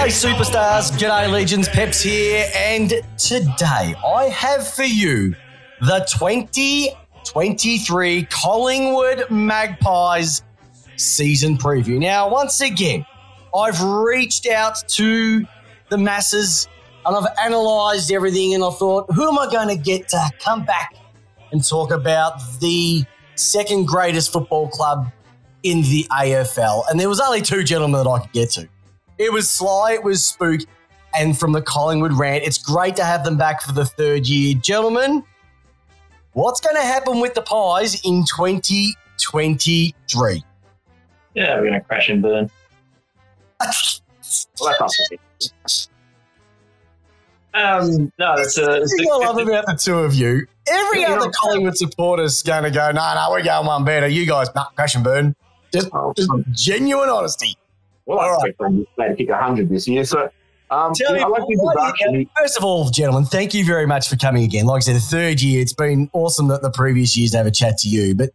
G'day, superstars. G'day, legends. Peps here. And today I have for you the 2023 Collingwood Magpies season preview. Now, once again, I've reached out to the masses and I've analysed everything and I thought, who am I going to get to come back and talk about the second greatest football club in the AFL? And there was only two gentlemen that I could get to. It was Sly, it was Spook, and from the Collingwood rant. It's great to have them back for the third year. Gentlemen, what's going to happen with the Pies in 2023? Yeah, we're going to crash and burn. well, that's um, no, it's a. The thing I love about the two of you, every other Collingwood supporter's going to go, no, no, we're going one better. You guys, nah, crash and burn. Just, Oh, just genuine honesty. Well, I expect them to kick 100 this year. So, um, Tell know, me, like the why do introduction. you- first of all, gentlemen, thank you very much for coming again. Like I said, the third year, it's been awesome that the previous years have a chat to you, but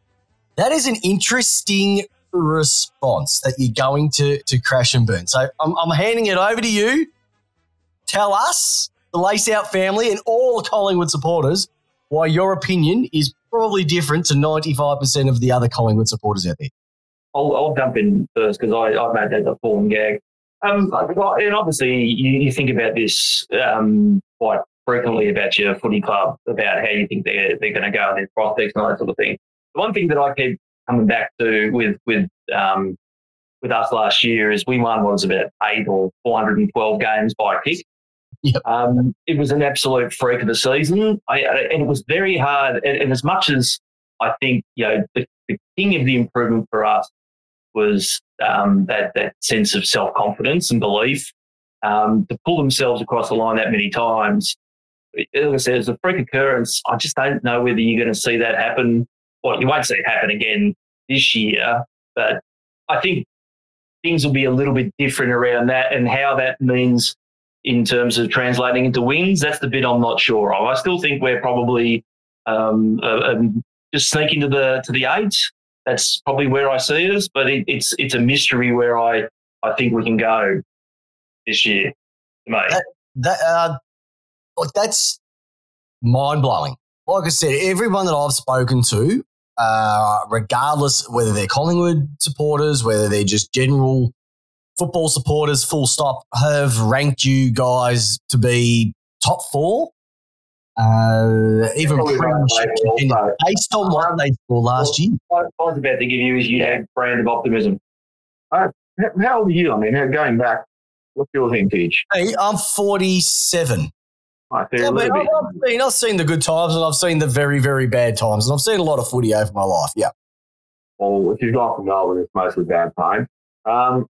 that is an interesting response that you're going to to crash and burn. So I'm, I'm handing it over to you. Tell us, the Lace Out family, and all the Collingwood supporters, why your opinion is probably different to 95% of the other Collingwood supporters out there. I'll, I'll jump in first because I've made that a fallen gag. Um, and obviously, you, you think about this um, quite frequently about your footy club, about how you think they're, they're going to go and their prospects and all that sort of thing. The one thing that I keep coming back to with with um, with us last year is we won what was about eight or 412 games by a kick. Yep. Um, it was an absolute freak of the season, I, I- and it was very hard. And, and as much as I think you know the, the king of the improvement for us was um, that that sense of self confidence and belief um, to pull themselves across the line that many times. Like I said, it's a freak occurrence. I just don't know whether you're going to see that happen. Well, you won't see it happen again this year, but I think things will be a little bit different around that and how that means in terms of translating into wins. That's the bit I'm not sure of. I still think we're probably um, uh, um, just sneaking to the to the eight. That's probably where I see us, but it, it's it's a mystery where I I think we can go this year, mate. that uh, like that's mind blowing. Like I said, everyone that I've spoken to, uh, regardless whether they're Collingwood supporters, whether they're just general football supporters, full stop, have ranked you guys to be top four. Uh, even Probably right premiership away, contender, also. based on what they scored last year. What I was about to give you is you had brand of optimism. Uh, how, old are you? I mean, going back, what's your vintage? Hey, I'm 47. I Yeah, little I've. I've seen, the good times and I've seen the very, very bad times. And I've seen a lot of footy over my life. Yeah. Well, if you've gone from Melbourne, it's mostly bad time. Um,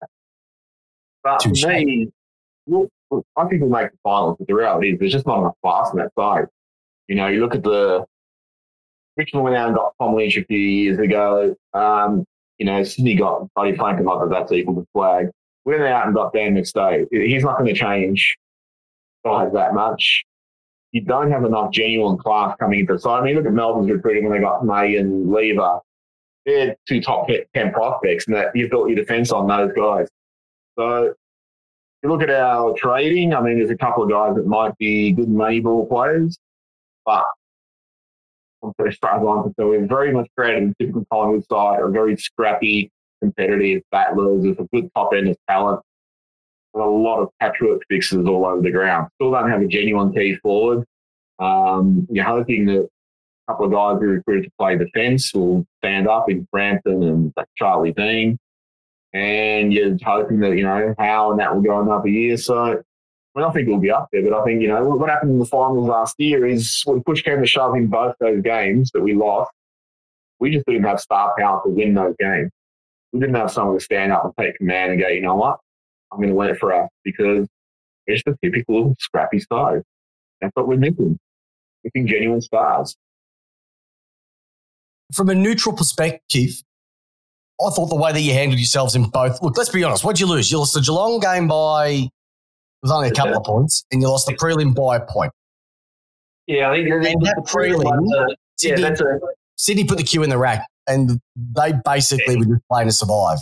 but Touche. for me, look, I think we'll make the finals, but the reality is there's just not enough class on that side. You know, you look at the Richmond went out and got Tom Lynch a few years ago. Um, you know, Sydney got Buddy Franklin, not that that's equal to flag. We went out and got Dan McStay. He's not going to change size that much. You don't have enough genuine class coming into the side. I mean, look at Melbourne's recruiting when they got May and Lever they're two top 10 prospects and that you've built your defence on those guys. So you look at our trading, I mean, there's a couple of guys that might be good money ball players, but I'm pretty struggling. So we're very much created a typical Collingwood side, are very scrappy, competitive battlers with a good top end of talent. And a lot of patchwork fixes all over the ground. Still don't have a genuine key forward. Um, you're hoping that a couple of guys we recruited to play defence will stand up in Frampton and Charlie Dean. And you're hoping that, you know, how and that will go another year. So I, mean, I think we'll be up there, but I think, you know, what happened in the finals last year is when push came to shove in both those games that we lost, we just didn't have star power to win those games. We didn't have someone to stand up and take command and go, you know what, I'm going to win it for us because it's the typical scrappy side. That's what we're missing. We're missing genuine stars. From a neutral perspective, I thought the way that you handled yourselves in both. Look, let's be honest. What'd you lose? You lost the Geelong game by, it was only a couple of points, and you lost the prelim by a point. Yeah, I think And that prelim, uh, yeah, Sydney, that's a Sydney put the queue in the rack, and they basically were just playing to survive.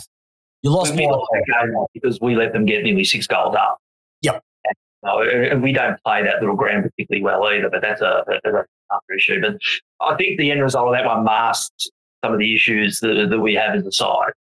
You lost we lost that game because we let them get nearly six goals up. Yep. Uh, and we don't play that little ground particularly well either, but that's a, that's a issue. But I think the end result of that one masks some of the issues that, that we have as a side.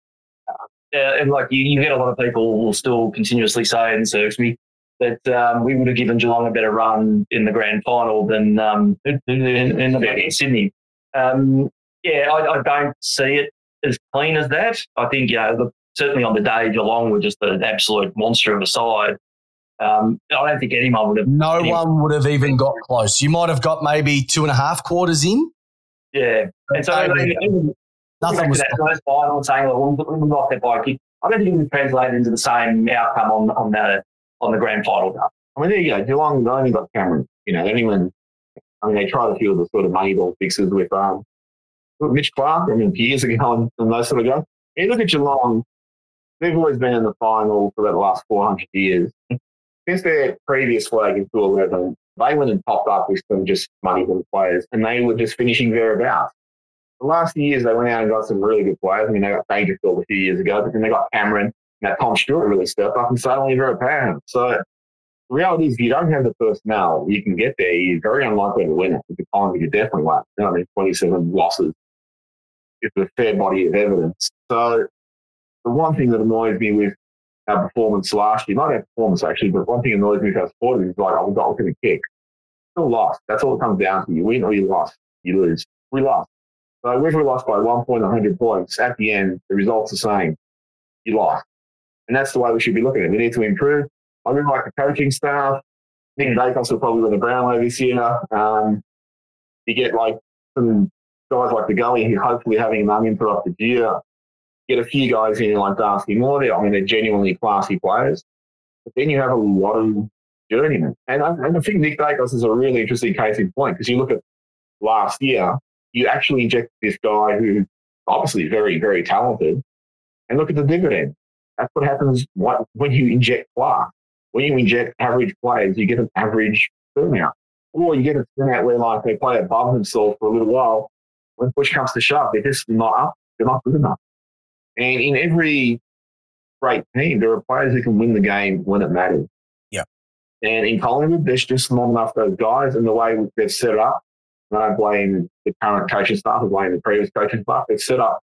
Uh, and like you, you get a lot of people will still continuously say and search me that um, we would have given Geelong a better run in the grand final than um, in, in, in, in Sydney. Um, yeah, I, I, don't see it as clean as that. I think, you know, the, certainly on the day Geelong were just an absolute monster of a side. Um, I don't think anyone would have. No anyone. one would have even got close. You might have got maybe two and a half quarters in. Yeah, and so nothing was that final saying, "Well, we lost that by kick." I don't think it was translated into the same outcome on on the on the grand final. I mean, there you go. Geelong only got Cameron. You know, anyone. I mean, they tried a few of the sort of money ball fixes with um, Mitch Clark. I mean, years ago and, and those sort of guys. You look at Geelong. They've always been in the final for about the last 400 years. Since their previous flag in 211, they went and popped up with some just money from players, and they were just finishing thereabouts. The last few years, they went out and got some really good players. I mean, they got Dangerfield a few years ago, but then they got Cameron. Now, Tom Stewart really stepped up and suddenly they're a power. So the reality is, if you don't have the personnel, you can get there. You're very unlikely to win it. With the time, you definitely won't. You know, I mean, 27 losses. is a fair body of evidence. So the one thing that annoys me with our performance last year, not our performance actually, but one thing annoys me about sport is like, oh, we got going to kick. Still lost. That's all it comes down to. You win or you lost. You lose. We lost. So if we lost by one point, 100 points, at the end, the result's the same. You lost. And that's the way we should be looking at it. We need to improve. I really like the coaching staff. Nick Daicos will probably win the Brownlow this year. Um, you get like some guys like the Gully who hopefully having an uninterrupted year. Get a few guys in like Darcy Moore there. I mean, they're genuinely classy players. But then you have a lot of journeymen. And I, and I think Nick Daicos is a really interesting case in point because you look at last year, you actually inject this guy who obviously very, very talented and look at the dividend. That's what happens when you inject class. When you inject average players, you get an average turnout. Or you get a turnout where like they play above themselves for a little while. When push comes to shove, they're just not up. They're not good enough. And in every great team, there are players who can win the game when it matters. Yeah. And in Collingwood, there's just not enough of those guys. And the way they've set up, and I blame the current coaching staff, I blame the previous coaching staff, they've set up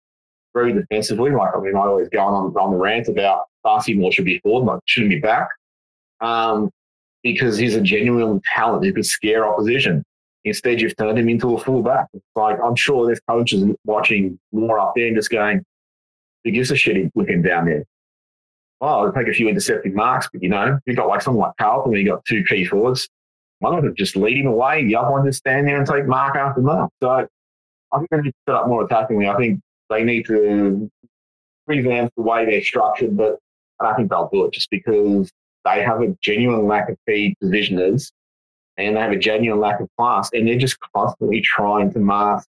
very defensively. Like, I mean, I always go on, on the rant about Darcy Moore should be forward, but shouldn't be back. Um, because he's a genuine talent who could scare opposition. Instead, you've turned him into a fullback. It's like, I'm sure there's coaches watching more up there and just going, who gives a shit him down there? Oh, well, I'll take a few intercepting marks, but you know, you've got like someone like Carlton, you've got two key forwards. One of them just lead him away, the other one just stand there and take mark after mark. So I think they need to set up more attackingly. I think they need to revamp the way they're structured, but I think they'll do it just because they have a genuine lack of key positioners and they have a genuine lack of class, and they're just constantly trying to mask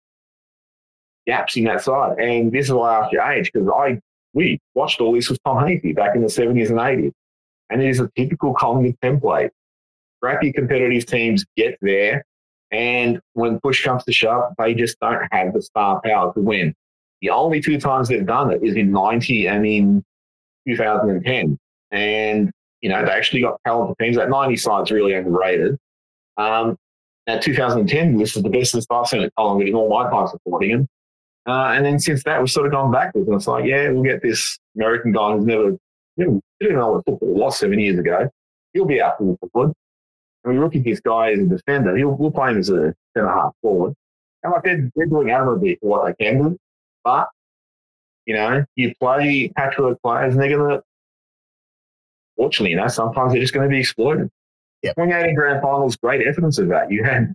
gaps in that side. And this is why I asked your age because I we watched all this with Tom Hafey back in the 70s and 80s, and it is a typical Collingwood template. Crappy competitive teams get there, and when push comes to shove, they just don't have the star power to win. The only two times they've done it is in 90 and in 2010. And, you know, they actually got talented teams. That 90 side's really underrated. Um, now, 2010, this is the best since I've seen at Collingwood in all my time supporting him. Uh, and then since that, we've sort of gone backwards. And it's like, yeah, we'll get this American guy who's never, didn't, didn't know what football was seven years ago. He'll be out for forward. And we look at this guy as a defender. He'll, we'll play him as a centre half forward. And like they're, they're doing admirably for what they can do. But, you know, you play patchwork players and they're going to, fortunately, you know, sometimes they're just going to be exploited. Yep. 28 grand finals, great evidence of that. You had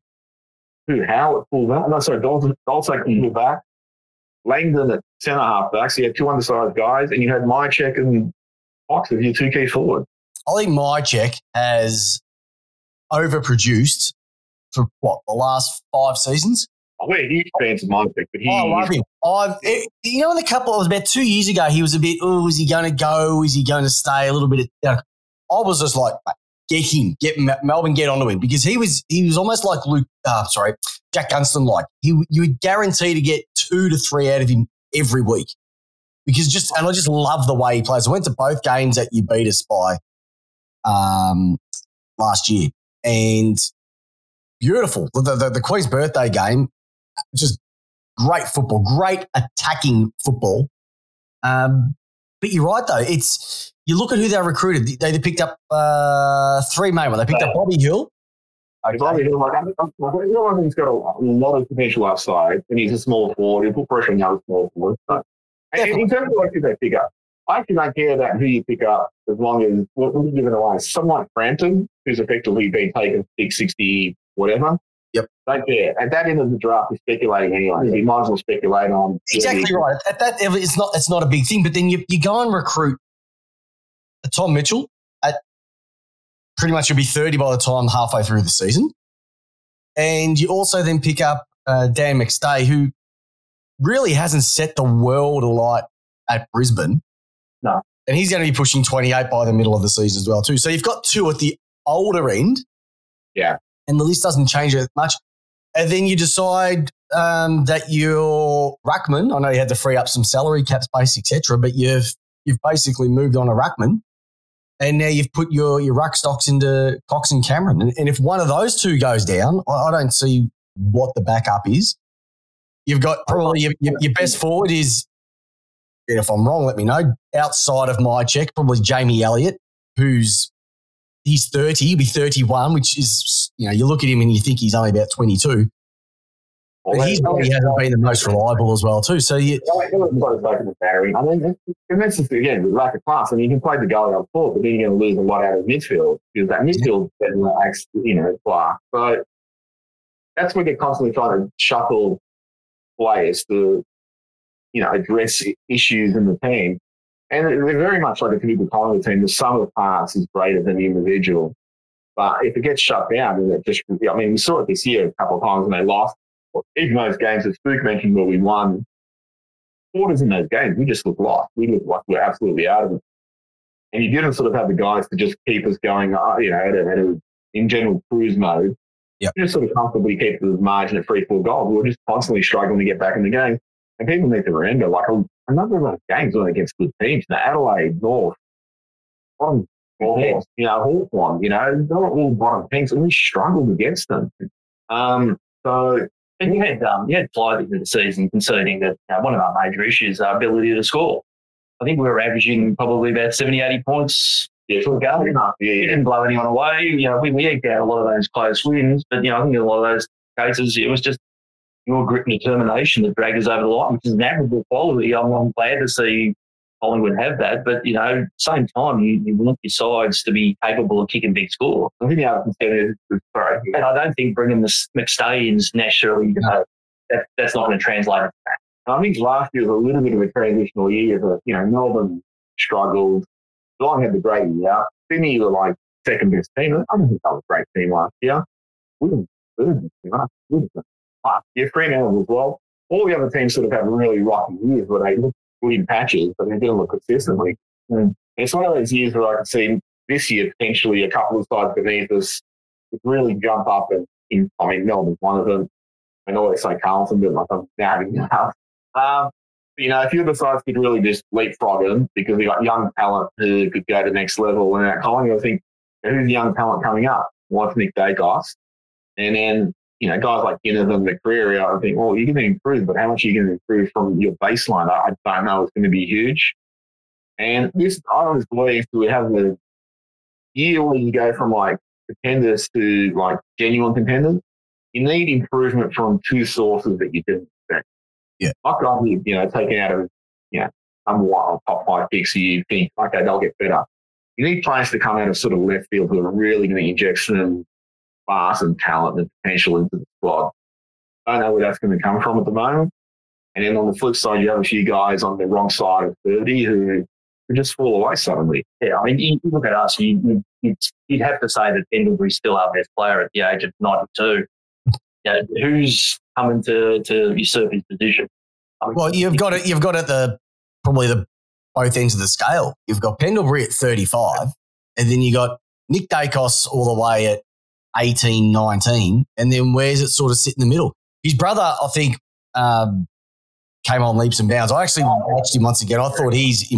who, Howe at full back, no, sorry, Dalton, Dalton at full back, Langdon at centre half back. So you had two undersized guys, and you had Mihocek and Cox as your two key forward. I think Mihocek has overproduced for what the last five seasons. Oh, We're huge fans of Mihocek, but he. Oh, I love him. I've, it, you know, in the couple, it was about two years ago, he was a bit, oh, is he going to go? Is he going to stay a little bit? Of, you know, I was just like, get him, get Melbourne, get onto him because he was he was almost like Luke, uh, sorry, Jack Gunston like. He you would guarantee to get two to three out of him every week because just and I just love the way he plays. I went to both games that you beat us by. um, last year, and beautiful. The, the, the Queen's birthday game, just great football, great attacking football. Um, but you're right though. It's you look at who they recruited. They, they picked up uh, three main. Ones. They picked up Bobby Hill. Bobby Hill, like, I think he's got a, lot of potential upside, and he's a small forward. He'll put pressure on young small forwards. But in terms of what who they pick up, I actually don't care about who you pick up as long as we're, you giving away? Someone like Frampton, who's effectively been taken 660 whatever. Yep. Don't care. At that end of the draft, you're speculating anyway. So you might as well speculate on. Exactly right. At that, it's not it's not a big thing. But then you, you go and recruit a Tom Mitchell at pretty much you'll be 30 by the time halfway through the season. And you also then pick up uh, Dan McStay, who really hasn't set the world alight at Brisbane. No. And he's going to be pushing 28 by the middle of the season as well, too. So you've got two at the older end. Yeah. And the list doesn't change as much. And then you decide um, that your Ruckman, I know you had to free up some salary cap space, etc., but you've you've basically moved on a Ruckman and now you've put your your ruck stocks into Cox and Cameron. And, and if one of those two goes down, I, I, don't see what the backup is. You've got probably your, your, your best forward is, if I'm wrong, let me know. Outside of Mihocek, probably Jamie Elliott, who's he's 30, he'll be 31, which is you know you look at him and you think he's only about 22. But he's probably hasn't been the most reliable as well, too. So you. I mean, and that's just, again, lack of class. I mean, you can play De Goey up forward, but then you're going to lose a lot out of midfield because that midfield lacks, you know, class. So that's where they're constantly trying to shuffle players to, you know, address issues in the team. And they're very much like a typical Collingwood team. The sum of the parts is greater than the individual. But if it gets shut down, then it just, I mean, we saw it this year a couple of times when they lost even those games that Spook mentioned where we won quarters in those games, we just looked lost. We looked like we were absolutely out of it. And you didn't sort of have the guys to just keep us going, uh, you know, at a, at a, in general cruise mode. Yep. Just sort of comfortably keep the margin at three, four goals. We were just constantly struggling to get back in the game. And people need to remember, like a, a number of those games were against good teams. Now, Adelaide, North, bottom, you know, Hawthorn, you know, they're all bottom teams, and we struggled against them. Um, so and you had um, you had Fly into the season conceding that you know, one of our major issues our ability to score. I think we were averaging probably about 70, 80 points yeah, for the game. Yeah, We didn't blow anyone away. You know, we, we eked out a lot of those close wins, but you know, I think in a lot of those cases it was just your grit and determination that dragged us over the line, which is an admirable quality. I'm, I'm glad to see Collingwood have that. But, you know, same time, you, you want your sides to be capable of kicking big score. I think other concern is, sorry. And I don't think bringing the McStay is naturally, you know, that, that's not going to translate into that. I think last year was a little bit of a transitional year. But, you know, Melbourne struggled. Geelong had the great year. Sydney were like second best team. I don't think that was a great team last year. We didn't third year. Fremantle as well. All the other teams sort of have really rocky years where they look in patches, but they didn't look consistently. Mm. It's one of those years where I can see this year potentially a couple of sides beneath us really jump up and in, I mean Melbourne's one of them. I know always say Carlton, but like I'm doubting now. Um, you know, a few of the sides could really just leapfrog them because we got young talent who could go to the next level. And at Collingwood, I think who's the young talent coming up? What's Nick Daicos? And then you know, guys like Guinness and McCreery, I think, well, you're going to improve, but how much are you going to improve from your baseline? I, I don't know. It's going to be huge. And this, I always believe we have the year where you go from like contenders to like genuine contenders. You need improvement from two sources that you didn't expect. Yeah. Like I'm, you know, taken out of, you know, I'm one top five picks, so you think, okay, they'll get better. You need players to come out of sort of left field who are really going to inject some class and talent and potential into the squad. I don't know where that's going to come from at the moment. And then on the flip side, you have a few guys on the wrong side of 30 who, who just fall away suddenly. Yeah, I mean, you look at us, you, would you'd have to say that Pendlebury's still our best player at the age of 92. Yeah, who's coming to, to usurp his position? I mean, well, you've got it. You've got at the probably the both ends of the scale. You've got Pendlebury at 35, and then you got Nick Daicos all the way at 18, 19. And then where's it sort of sit in the middle? His brother, I think, um, came on leaps and bounds. I actually watched him once again. I thought he's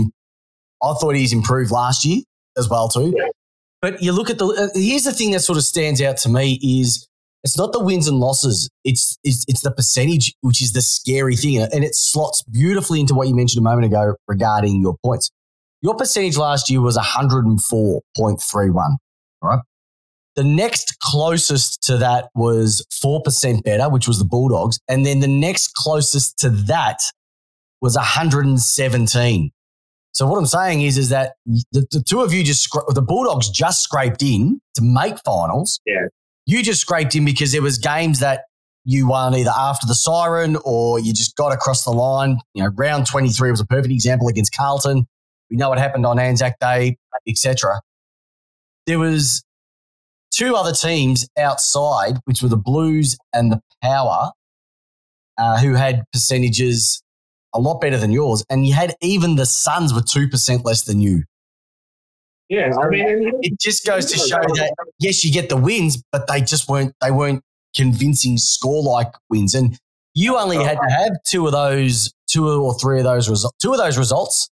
I thought he's improved last year as well too. But you look at the. Uh, here's the thing that sort of stands out to me is it's not the wins and losses. It's, it's it's the percentage, which is the scary thing, and it slots beautifully into what you mentioned a moment ago regarding your points. Your percentage last year was 104.31, right? The next closest to that was 4% better, which was the Bulldogs. And then the next closest to that was 117. So what I'm saying is, is that the, the two of you just, the Bulldogs just scraped in to make finals. Yeah. You just scraped in because there was games that you won either after the siren or you just got across the line. You know, round 23 was a perfect example against Carlton. We know what happened on Anzac Day, etc. There was two other teams outside, which were the Blues and the Power, uh, who had percentages a lot better than yours, and you had even the Suns were two percent less than you. Yeah, I mean, it just goes to show that yes, you get the wins, but they just weren't they weren't convincing score like wins, and you only had to have two of those, two or three of those results, two of those results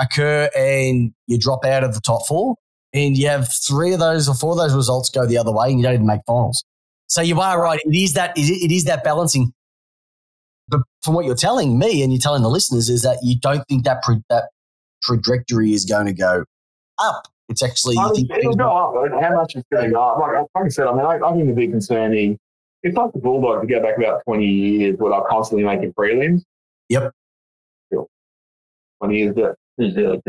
occur, and you drop out of the top four, and you have three of those or four of those results go the other way, and you don't even make finals. So you are right. It is that it is that balancing but from what you're telling me and you're telling the listeners is that you don't think that pro- that trajectory is going to go up. It's actually I mean, it'll go up. How much is going up? Like, like I said, I mean, I, I think the big concern is it's like the Bulldogs to go back about 20 years where they're constantly making prelims. Yep. 20 years ago.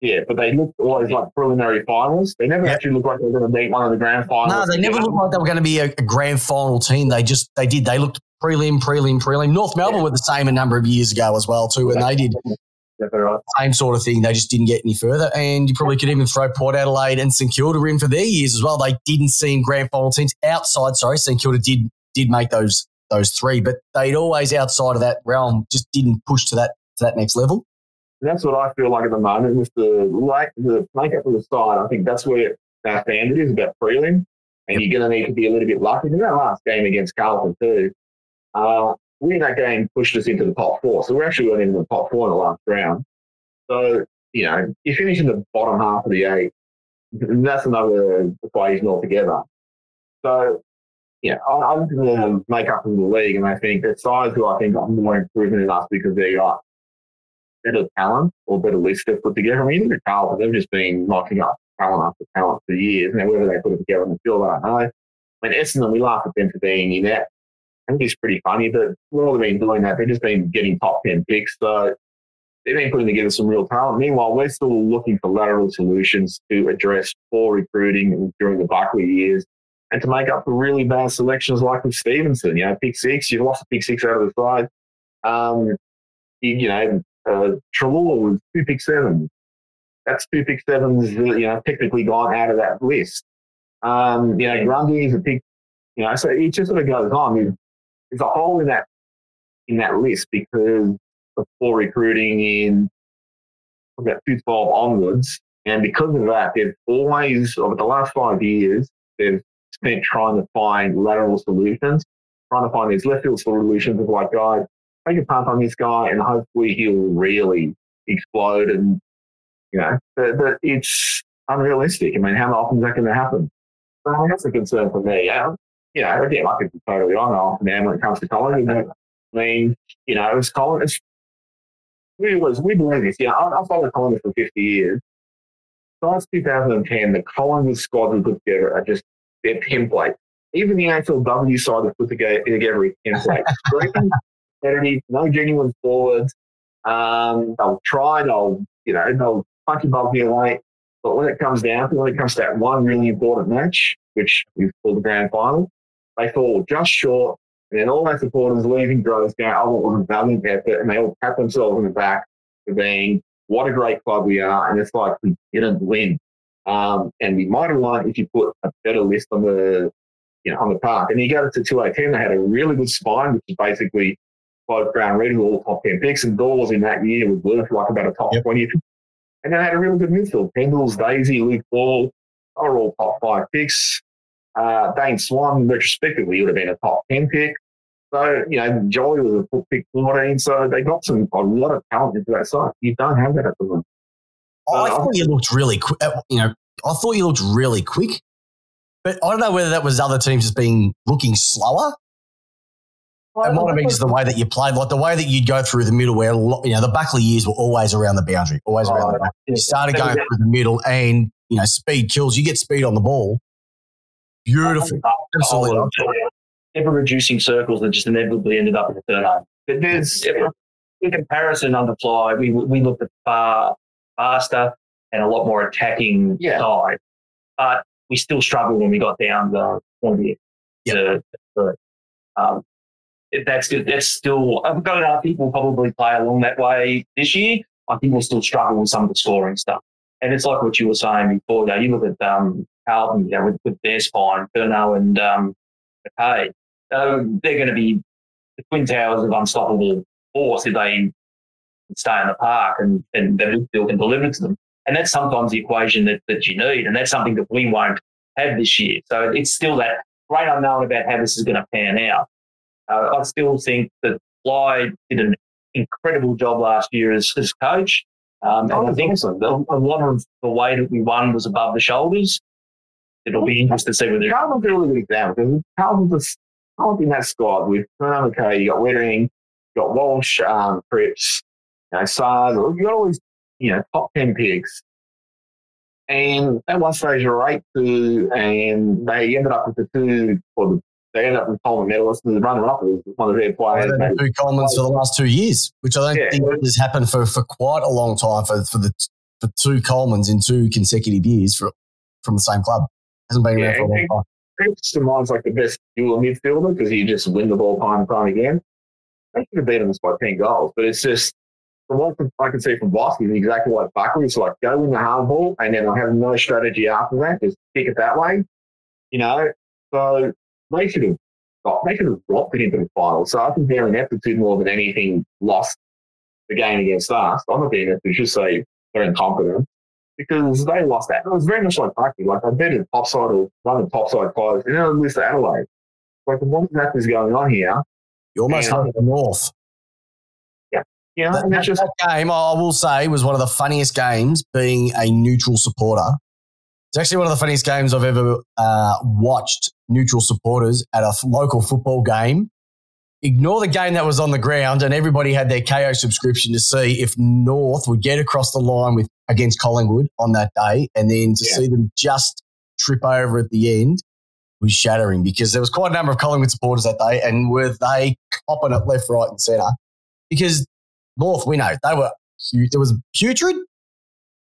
Yeah, but they looked always like preliminary finals. They never yep. actually looked like they were going to beat one of the grand finals. No, they never looked like they were going to be a, a, grand final team. They just they did. They looked prelim, prelim, prelim. North Melbourne yeah. were the same a number of years ago as well too, and they did right. same sort of thing. They just didn't get any further, and you probably could even throw Port Adelaide and St Kilda in for their years as well. They didn't seem grand final teams outside. Sorry, St Kilda did did make those those three, but they'd always outside of that realm just didn't push to that to that next level. And that's what I feel like at the moment with the like the makeup of the side. I think that's where our standard is about prelim, and you're going to need to be a little bit lucky. In that last game against Carlton too, uh, winning that game pushed us into the top four. So we're actually went into the top four in the last round. So, you know, you finish in the bottom half of the eight, that's another equation altogether. So, yeah, I'm look at the makeup of the league and I think that size who I think are more improvement in us because they got better talent or better list they've put together. I mean, even the Carlton, they've just been knocking up talent after talent for years. Now, whether they put it together in the field, I don't know. I mean, Essendon, we laugh at them for being inept. I think it's pretty funny, but all they've been doing that, they've just been getting top 10 picks. So they've been putting together some real talent. Meanwhile, we're still looking for lateral solutions to address poor recruiting during the Buckley years and to make up for really bad selections like with Stephenson. You know, pick six, you've lost a pick six out of the side. Um, you, you know, uh, Treloar was two pick seven. That's two pick sevens, you know, technically gone out of that list. Um, you know, Grundy is a pick, you know, so it just sort of goes on there's a hole in that in that list because of poor recruiting in about 2012 onwards. And because of that, they've always, over the last five years, they've spent trying to find lateral solutions, trying to find these left field solutions of like, guys, take a punt on this guy and hopefully he'll really explode. And, you know, but, but it's unrealistic. I mean, how often is that going to happen? So that's a concern for me you know, again, I could be totally wrong off man when it comes to Collingwood. I mean, you know, it was Collingwood. We was we believe this. Yeah, I, I've followed Collingwood for fifty years. Since 2010, the Collingwood squad we put together are just their template. Even the AFLW side have put together, together a template. Competitive, no genuine forwards. Um, they'll try, they'll, you know, they'll punch above their weight. But when it comes down to when it comes to that one really important match, which we've called the grand final, they fall just short, and then all their supporters leaving droves going, oh, it was a valiant effort, and they all pat themselves on the back for being, what a great club we are, and it's like we didn't win. Um, and we might have won if you put a better list on the, you know, on the park. And you go to 218, they had a really good spine, which is basically both Brown Reid, who were all top 10 picks, and Dawes in that year was worth like about a top yep. 20. And they had a really good midfield. Pendles, Daisy, Luke Ball, they were all top five picks. Uh, Dane Swan, retrospectively, would have been a top 10 pick. So, you know, Jolly was a foot pick 14. So they got some a lot of talent into that side. You don't have that at the moment. Oh, I thought you looked really, quick. you know, I thought you looked really quick, but I don't know whether that was other teams just being looking slower. It might have been just the way that you played, like the way that you'd go through the middle, where you know the Buckley years were always around the boundary, always around the boundary. You started going through the middle, and you know speed kills. You get speed on the ball. Beautiful, absolutely. Ever reducing circles that just inevitably ended up in the turnover. But there's in comparison on the fly, we we looked at far faster and a lot more attacking Yeah. side, but we still struggled when we got down the twenty. Yep. To, um, if that's good. That's still. I'm going to people probably play along that way this year. I think we'll still struggle with some of the scoring stuff. And it's like what you were saying before. Now you look at um, Carlton, you know, with, with their spine, Curnow and um, McKay. Um, they're going to be the twin towers of unstoppable force if they stay in the park and, and midfield can deliver to them. And that's sometimes the equation that, that you need. And that's something that we won't have this year. So it's still that great unknown about how this is going to pan out. Uh, I still think that Fly did an incredible job last year as, as coach. Um, and I think a, a lot of the way that we won was above the shoulders. It'll be interesting to see whether Carlton's a really good example because Carlton's just that squad with Fernando McKay, you got Weitering, you got Walsh, um, Cripps, you know, Saad, you got all these, you know, top 10 picks. And that one stage, were eight two, and they ended up with the two, or the, they ended up with Coleman medalists, and the runner up was one of their players. Two Colemans for the last two years, which I don't Yeah. think has happened for, for quite a long time for, for the for two Colemans in two consecutive years for, from the same club. Hasn't been around Yeah, for a long time. To like the best dual midfielder because he just win the ball time and time again. They could have beaten us by 10 goals, but it's just, from what I can see from Vossy, he's exactly like Buckley. It's like go in the hard ball and then I have no strategy after that. Just kick it that way. You know, so they should have got, they should have dropped it into the final. So I think their ineptitude more than anything lost the game against us. I'm not being ineptitude, just say they're incompetent because they lost that. It was very much like Buckley. Like I bet it topside or one of the topside players, and then I lose to Adelaide. Like what exactly is going on here? You almost Yeah. hung the North. Yeah. know, That, and that's just that game, I will say, was one of the funniest games being a neutral supporter. It's actually one of the funniest games I've ever uh, watched neutral supporters at a local football game. Ignore the game that was on the ground, and everybody had their Kayo subscription to see if North would get across the line with against Collingwood on that day, and then to Yeah. see them just trip over at the end was shattering because there was quite a number of Collingwood supporters that day, and were they copping it left, right, and centre? Because North, we know they were hu- there was putrid,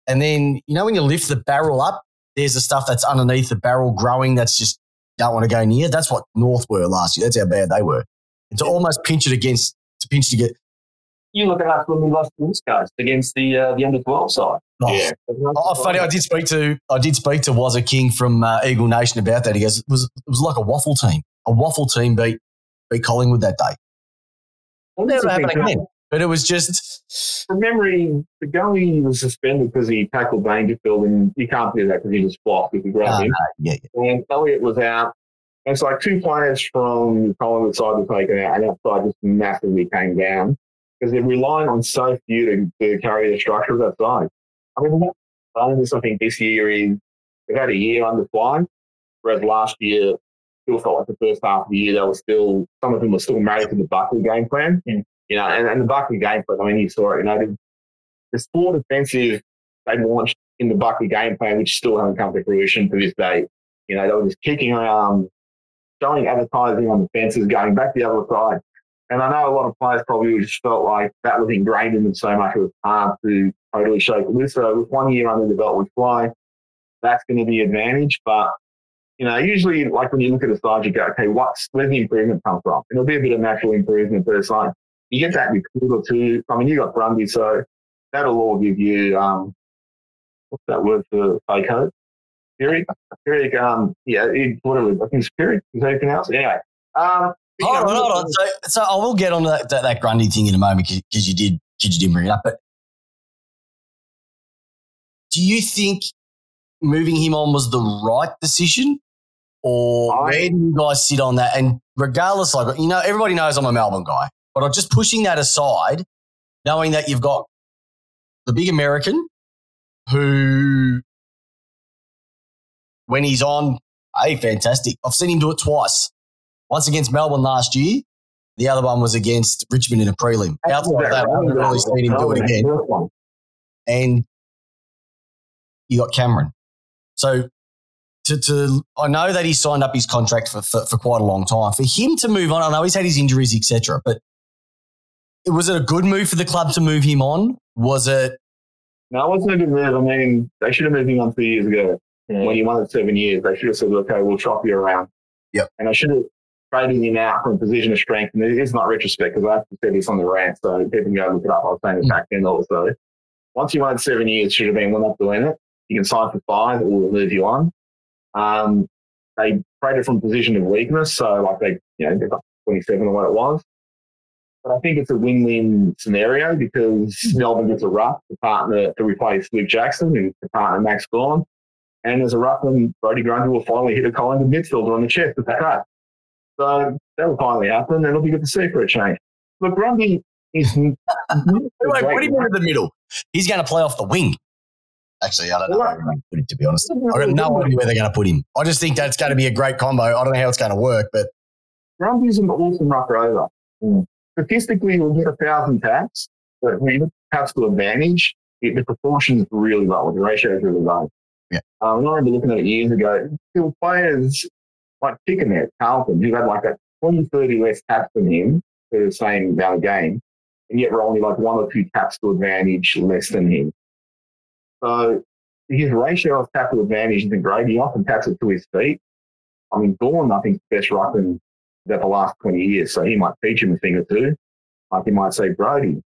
and then you know when you lift the barrel up, there's the stuff that's underneath the barrel growing that's just don't want to go near. That's what North were last year. That's how bad they were. And to almost pinch it against to pinch to get you look at us when we lost to this coast against the uh, the under twelve side. oh, yeah. Oh, funny! I did speak to I did speak to Wazza King from uh, Eagle Nation about that. He goes, it was it was like a WAFL team. A WAFL team beat beat Collingwood that day. It'll never happen again. But it was just From memory, De Goey was suspended because he tackled Dangerfield, and you can't do that because he just flopped if you grab uh, him. yeah, yeah. And Elliott was out. And it's like two players from Collingwood side were taken out, and outside just massively came down because they're relying on so few to, to carry the structure of that side. I mean, bonus I think this year is they've had a year under flying, whereas last year still felt like the first half of the year they were still some of them were still married to the Buckley game plan. Mm. You know, and, and the Buckley game plan. I mean, you saw it. You know, the, the sport defensive they launched in the Buckley game plan, which still haven't come to fruition to this day. You know, they were just kicking around, showing advertising on the fences, going back the other side. And I know a lot of players probably just felt like that was ingrained in them so much it was hard to totally shake loose. So with one year under the belt with Fly, that's going to be advantage. But, you know, usually like when you look at a side, you go, okay, what's, where's the improvement come from? It'll be a bit of natural improvement, but it's like, you get that recruit or two. I mean, you got Grundy, so that'll all give you, um, what's that word for hope? Period. Period. Um, yeah, it, whatever. I think it's period. Is there anything else? Anyway. Um, Hold know, on, hold on. So, so I will get on that, that, that Grundy thing in a moment because you did because you did bring it up. But do you think moving him on was the right decision, or I- where do you guys sit on that? And regardless, like you know, everybody knows I'm a Melbourne guy, but I'm just pushing that aside, knowing that you've got the big American who when he's on, hey, fantastic. I've seen him do it twice. Once against Melbourne last year. The other one was against Richmond in a prelim. Outside of that, I haven't really seen him do it again. And you got Cameron. So to, to I know that he signed up his contract for, for, for quite a long time. For him to move on, I know he's had his injuries, etc. But was it a good move for the club to move him on? Was it? No, it wasn't a good move. I mean, they should have moved him on two years ago. Yeah. When he won it seven years, they should have said, "Okay, we'll chop you around." Yep. And I should have traded him out from a position of strength. And it is not retrospect because I have to say this on the rant, so people can go look it up. I was saying it back then also. Once you won it seven years, should have been, we're not doing it. You can sign for five, or we'll move you on. Um, they traded from a position of weakness, so like they, you know, they got 27 or what it was. But I think it's a win-win scenario because Melbourne gets a ruck to partner to replace Luke Jackson and to partner Max Gawn. And as a ruckman, Brodie Grundy will finally hit a Collingwood midfielder on the chest with the cut. So that'll finally happen, and it'll be good to see for a change. Look, Grundy is. Wait, put him in the middle. He's going to play off the wing. Actually, I don't know where put him, to be honest. I no idea where they're going to put him. I just think that's going to be a great combo. I don't know how it's going to work, but. Grundy's an awesome rucker over. Mm. Statistically, we'll get a thousand taps, but when you look taps to advantage, it, the proportion's really low. The ratio is really low. Yeah. Um, I remember looking at it years ago. There were players like Chicken there, Carlton, who had like a 20, 30 less taps than him for the same amount of game, and yet were only like one or two taps to advantage less than him. So his ratio of tap to advantage isn't great. He often taps it to his feet. I mean, Gawn, I think, the best ruckman that the last 20 years, so he might teach him a thing or two. Like he might say, Brodie,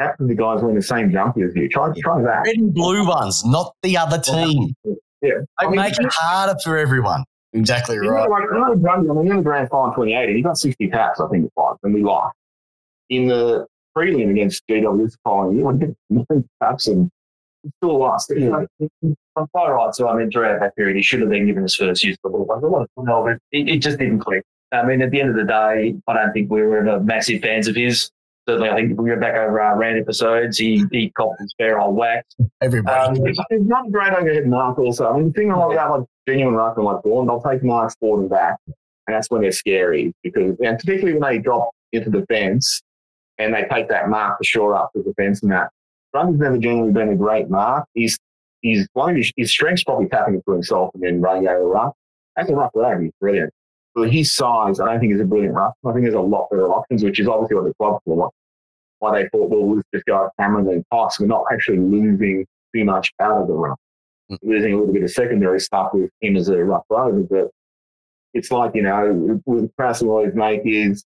tap to the guys wearing the same jumper as you. Try, try that. Red and blue ones, not the other team. Yeah. They I mean, make it harder for everyone. Exactly right. Like, I mean, in the grand final 2018, he got 60 taps, I think it was, and we lost. In the prelim against GW this following year, we had taps and still lost. Yeah. I'm quite right. So I mean, throughout that period, he should have been given his first use of the ball. No, but it, it just didn't click. I mean, at the end of the day, I don't think we were ever massive fans of his. Certainly, I think if we go back over our rant episodes, he, he copped his fair old whack. Everybody. Um, it's not a great overhead mark also. I mean, the thing I like about like genuine and like Gawn, they'll take marks forward and back. And that's when they're scary because, and particularly when they drop into the defence and they take that mark to shore up the defence and that. Grundy's never genuinely been a great mark. He's he's one of his, his strengths probably tapping it to himself and then running over the ruck. That's a rough road. He's brilliant. But his size, I don't think he's a brilliant ruck. I think there's a lot better options, which is obviously what the club for. Why they thought, well, we'll just go at Cameron and Cox. We're not actually losing too much out of the ruck. Mm. Losing a little bit of secondary stuff with him as a rough road. But it's like, you know, with Prass always make is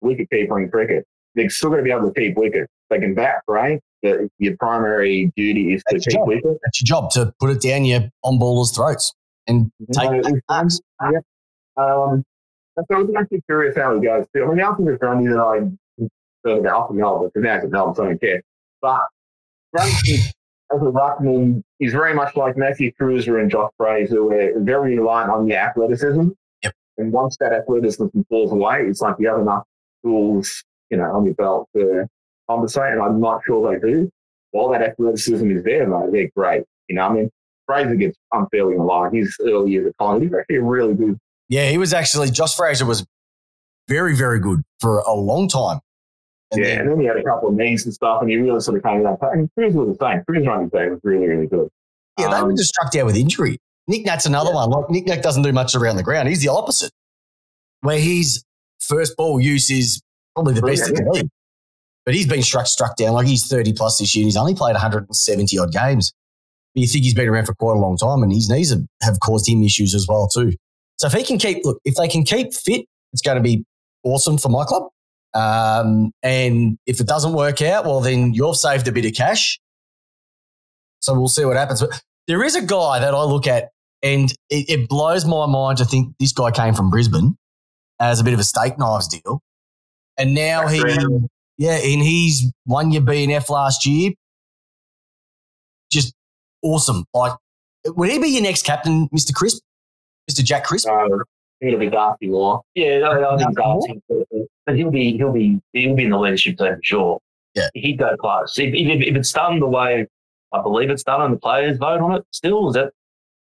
wicket keeper in cricket. They're still going to be able to keep wicket. They can bat, right? But your primary duty is That's to keep wicket. That's your job to put it down your on ballers' throats and take No, take marks. Um, so I was actually curious how it goes. too. I mean, the other thing with Grundy that I sort of off the Melbourne, because now it's so I don't care. But Grundy, as a ruckman, is very much like Matthew Kreuzer and Josh Fraser, where very reliant on the athleticism. Yep. And once that athleticism falls away, it's like you have enough tools, you know, on your belt to compensate, and I'm not sure they do. While that athleticism is there, though, they're great. You know, I mean, Fraser gets unfairly maligned. His early years at Collingwood, he's actually a really good Yeah, he was actually Josh Fraser was very, very good for a long time. And yeah, then- and then he had a couple of knees and stuff, and he really sort of came that. And Cruz was the same. Cruz running day was really, really good. yeah, they were Um, just struck down with injury. Nick Nat's another one. Like Nick Nat doesn't do much around the ground. He's the opposite, where his first ball use is probably the best in the league. But he's been struck struck down. Like he's 30 plus this year. And he's only played 170 odd games. But you think he's been around for quite a long time, and his knees have, have caused him issues as well too. So if he can keep look, if they can keep fit, it's going to be awesome for my club. Um, and if it doesn't work out, well, then you've saved a bit of cash. So we'll see what happens. But there is a guy that I look at, and it, it blows my mind to think this guy came from Brisbane as a bit of a steak knives deal, and now he, yeah, and he's won your BNF last year. Just awesome. Like, would he be your next captain, Mister Crisp, Mister Jack Crisp? So it'll be Darcy Law. Yeah, I, I think Nothing Darcy, but he'll be he'll be he'll be in the leadership team for sure. Yeah. he'd go close. If, if, if it's done the way I believe it's done, and the players vote on it, still is that.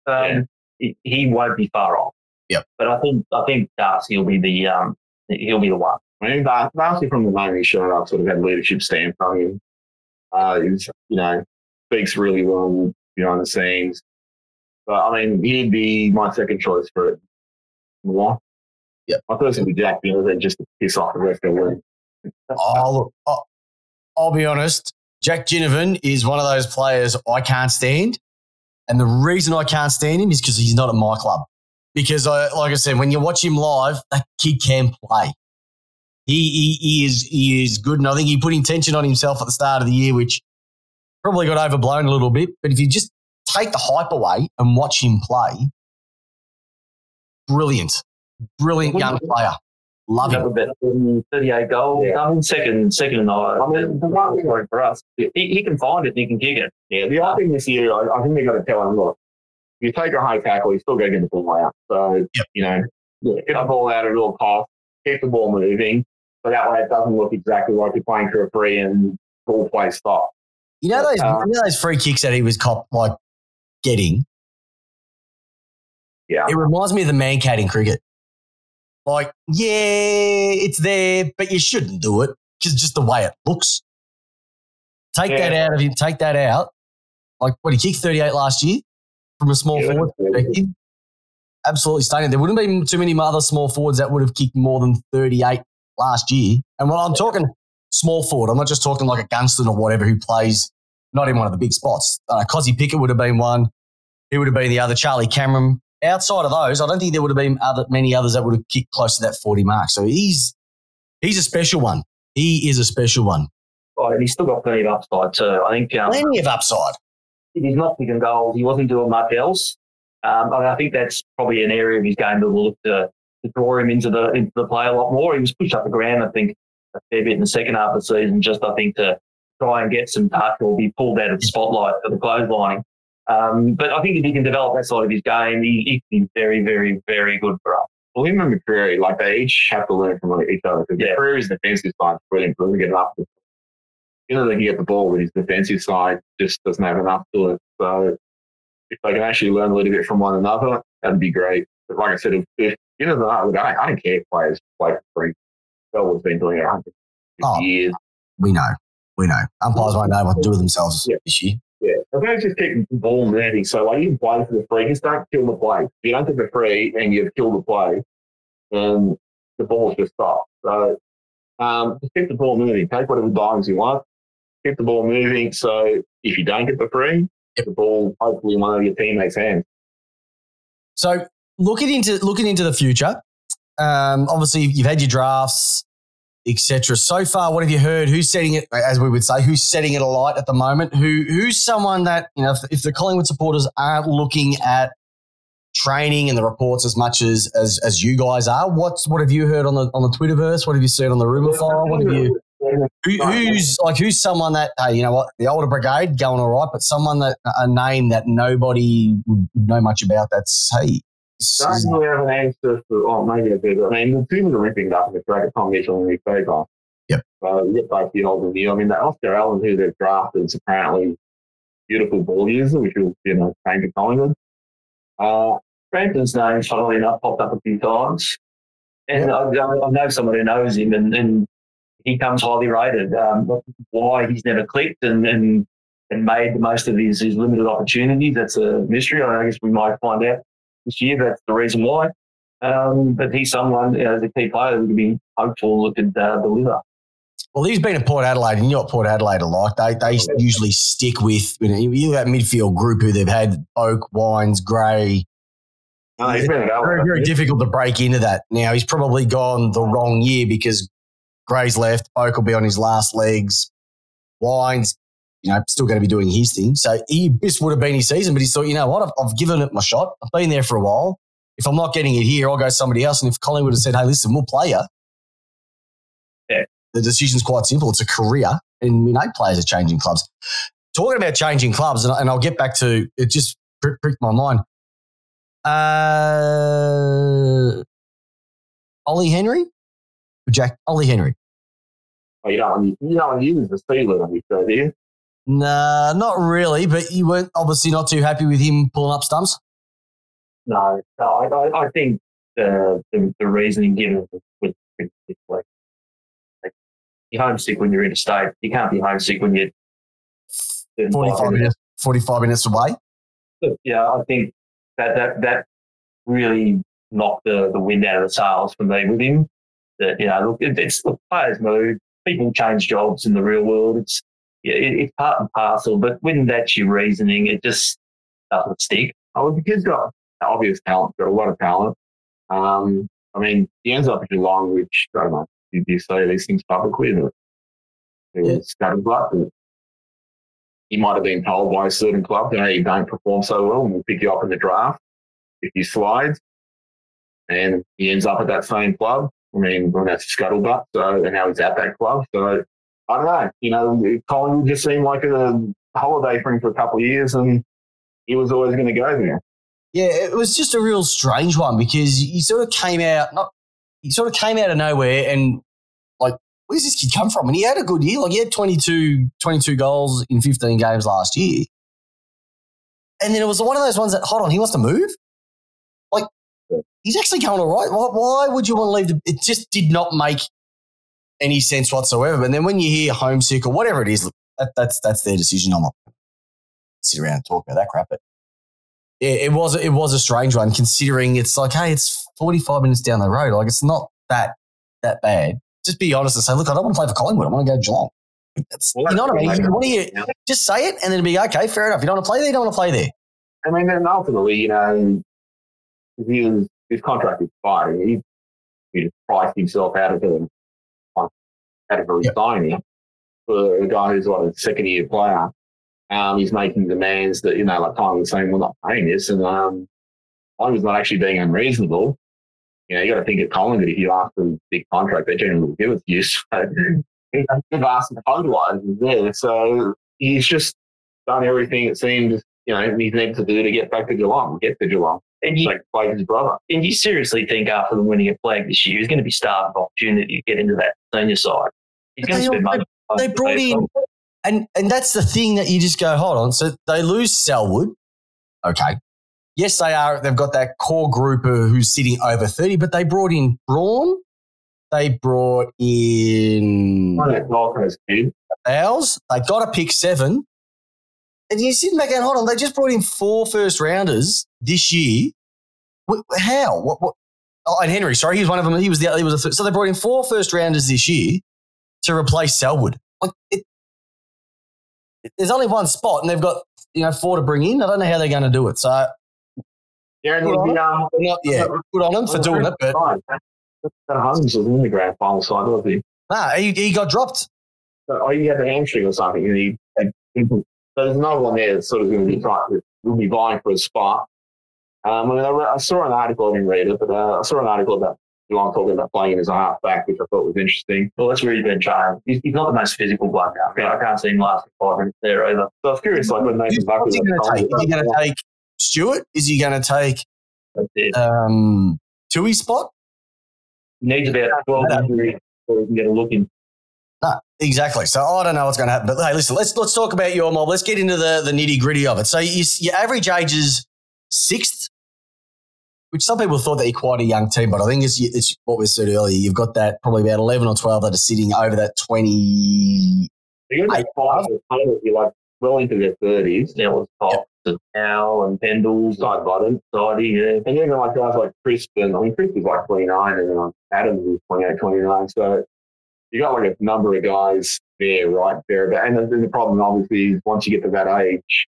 Um, Yeah. he, he won't be far off. Yeah, But I think I think Darcy will be the um he'll be the one. I mean, Darcy from the moment he showed up sort of had leadership stamp on him. Uh, he's, you know, speaks really well behind the scenes. But I mean, he'd be my second choice for it. What? Yep. My first would be Jack Bieler, just to piss off the rest of the league. Oh, look, I'll, I'll be honest. Jack Ginnivan is one of those players I can't stand. And the reason I can't stand him is because he's not at my club. Because, I, like I said, when you watch him live, that kid can play. He, he, he is he is good, and I think he put intention on himself at the start of the year, which probably got overblown a little bit. But if you just take the hype away and watch him play, brilliant, brilliant young player. Love him. about 38 goals. Yeah. I mean, second, second in I. I mean, the one thing like for us, he, he can find it and he can kick it. Yeah, the other thing this year, I, I think they've got to tell him, look, if you take a high tackle, you still got to get the ball out. So, Yep. you know, get the ball out at all costs, keep the ball moving, so that way it doesn't look exactly like you're playing for a free and ball play stop. You know those, Uh, you know those free kicks that he was cop like getting. Yeah. It reminds me of the Mankad in cricket. Like, yeah, it's there, but you shouldn't do it because just the way it looks. Take that out of him. Take that out. Like, what he kicked thirty eight last year from a small Yeah, forward perspective. Absolutely stunning. There wouldn't be too many other small forwards that would have kicked more than thirty eight last year. And when I'm talking small forward, I'm not just talking like a Gunston or whatever who plays not in one of the big spots. Uh, Cozzy Pickett would have been one. He would have been the other. Charlie Cameron. Outside of those, I don't think there would have been other, many others that would have kicked close to that 40 mark. So he's he's a special one. He is a special one. Oh, and he's still got plenty of upside too. I think um, Plenty of upside. he's not kicking goals. He wasn't doing much else. Um, I, mean, I think that's probably an area of his game that will look to, to draw him into the into the play a lot more. He was pushed up the ground, I think, a fair bit in the second half of the season, just I think to try and get some touch or be pulled out of the spotlight for the clotheslining. Um, but I think if he can develop that side of his game, he, he can be very, very, very good for us. Well, him and McCreery, like they each have to learn from each other. Because Yeah. McCreery's defensive side is brilliant, but doesn't get enough. You know, they can get the ball, but his defensive side just doesn't have enough to it. So if they can actually learn a little bit from one another, that'd be great. But like I said, if, if you know, I, look, I, I don't care if players play for free. Bell's been doing it 150 Oh. years. We know. We know. Umpires won't know what to do with themselves Yeah. this year. Yeah, if they just keep the ball moving, so like you play for the free, just don't kill the play. If you don't get the free and you've killed the play, then the ball's just stopped. So um, just keep the ball moving. Take whatever dimes you want. Keep the ball moving. So if you don't get the free, get the ball hopefully in one of your teammates' hands. So looking into looking into the future, um, obviously you've had your drafts, etc. So far, what have you heard? Who's setting it, as we would say, who's setting it alight at the moment? Who who's someone that you know, if, if the Collingwood supporters aren't looking at training and the reports as much as as as you guys are, what's what have you heard on the on the Twitterverse? What have you seen on the rumor file? What have you? Who, who's like who's someone that hey, you know what the older brigade going all right, but someone that a name that nobody would know much about. That's hey, this Don't is- really have an answer for, oh, maybe I do. I mean, the two of them are ripping it up in the track of Tom Mitchell and Nick Faber. Yep. You get both the old and new. I mean, the Oscar Allen, who they've drafted, is apparently beautiful ball user, which will, you know, change to Collingwood. Uh, Frampton's name, funnily enough, popped up a few times. And I, I know someone who knows him, and, and he comes highly rated. Um, why he's never clicked and, and, and made the most of his, his limited opportunities, that's a mystery. I guess we might find out this year. That's the reason why. Um, but he's someone, you know, as a key player that can be hopeful that could uh, deliver. Well, he's been at Port Adelaide, and you know what Port Adelaide are like. They they usually stick with you know you that midfield group who they've had Boak, Wines, Gray. no, he's been Very, very difficult to break into that. Now he's probably gone the wrong year because Gray's left. Boak will be on his last legs. Wines, you know, still going to be doing his thing. So he this would have been his season, but he thought, you know what, I've, I've given it my shot. I've been there for a while. If I'm not getting it here, I'll go somebody else. And if Collingwood have said, hey, listen, we'll play you. Yeah. The decision's quite simple. It's a career, and we know players are changing clubs. Talking about changing clubs, and, and I'll get back to it. Just pricked my mind. Uh, Ollie Henry, Jack Ollie Henry. Oh, you don't want you don't want to use the Steelers on your show, do you? Nah, not really. But you weren't obviously not too happy with him pulling up stumps. No, no I, I, think the, the, the reasoning given was pretty simply. Like, you're homesick when you're in a state. You can't be homesick when you're 45 minutes, 45 minutes away. Yeah, I think that that that really knocked the, the wind out of the sails for me with him. That you know, look, it's the players move. People change jobs in the real world. It's it, it's part and parcel. But when that's your reasoning, it just doesn't stick. Oh, the kid's got obvious talent. Got a lot of talent. Um, I mean, he ends up in Geelong, which I don't know. Did you say these things publicly? It was yeah. scatterbutt. He might have been told by a certain club that hey, you don't perform so well, and we'll pick you up in the draft if you slide. And he ends up at that same club. I mean, well, that's scuttlebutt. So, and now he's at that club. So, I don't know. You know, Collingwood just seemed like a holiday for him for a couple of years, and he was always going to go there. Yeah, it was just a real strange one because he sort of came out, not he sort of came out of nowhere and like, where's this kid come from? And he had a good year. Like he had 22, 22 goals in 15 games last year. And then it was one of those ones that, hold on, he wants to move? Like, he's actually going all right. Why, why would you want to leave? The, it just did not make any sense whatsoever. But then when you hear homesick or whatever it is, that, that's that's their decision. I'm not sit around and talk about that crap. But it, it was it was a strange one considering it's like, hey, it's 45 minutes down the road. Like it's not that that bad. Just be honest and say, look, I don't want to play for Collingwood. I want to go Geelong. That's, you know what I mean? You want to just say it and then be okay, fair enough. You don't want to play there, you don't want to play there. I mean, then ultimately, you know, his, his contract expired. He, he just priced himself out of the out of a resigning yep. for a guy who's like a second year player. Um, he's making demands that, you know, like Tom was saying, we're not paying this. And um, I was not actually being unreasonable. You know, you got to think of Collingwood if you ask for a big contract, they generally will give it to you. So they've asked the otherwise there. So he's just done everything it seems, you know, he needs to do to get back to Geelong, get to Geelong. And you, like play his brother. And you seriously think after winning a flag this year, he's going to be starved of opportunity to get into that senior side. He's going to. They brought in and and that's the thing that you just go, hold on. So they lose Selwood. Okay. Yes, they are. They've got that core group who's sitting over 30, but they brought in Bruhn. They brought in Bowes. They got a pick seven. And you're sitting back and hold on, they just brought in four first rounders this year. How? What, what? Oh, and Henry, sorry, he was one of them. He was the he was a, so they brought in four first rounders this year to replace Selwood. Like it, there's only one spot, and they've got you know four to bring in. I don't know how they're going to do it. So yeah, good on, um, not, yeah, good on them for doing it. But that Holmes was in the grand final side, was he? Nah, he, he got dropped. So, oh, he had a hamstring or something, and he. so there's another one there that's sort of going to be trying, will be vying for a spot. Um, I, mean, I, saw an article, I didn't read it, but uh, I saw an article about Geelong talking about playing as a halfback, which I thought was interesting. Well, that's where he's been trying. He's, he's not the most physical bloke out there. I can't see him lasting five minutes there either. So I was curious, like when Nathan Buck was going to take? Is he going to take Stewart? Is he going to take um, Tuohy's spot? Needs about 12 injuries before he can get a look in. No, exactly. So I don't know what's going to happen. But hey, listen, let's let's talk about your mob. Let's get into the, the nitty gritty of it. So you, your average age is sixth which some people thought that you're quite a young team, but I think it's, it's what we said earlier. You've got that probably about 11 or 12 that are sitting over that 20. You're five you're like well into their 30s. Now it's Cox and Al and Pendle, Sidebottom. Side, yeah. And even like guys like Crispin, I mean, Crispin's like 29 and then Adams is 28, 29. So you got like a number of guys there, right there. And then the problem obviously is once you get to that age,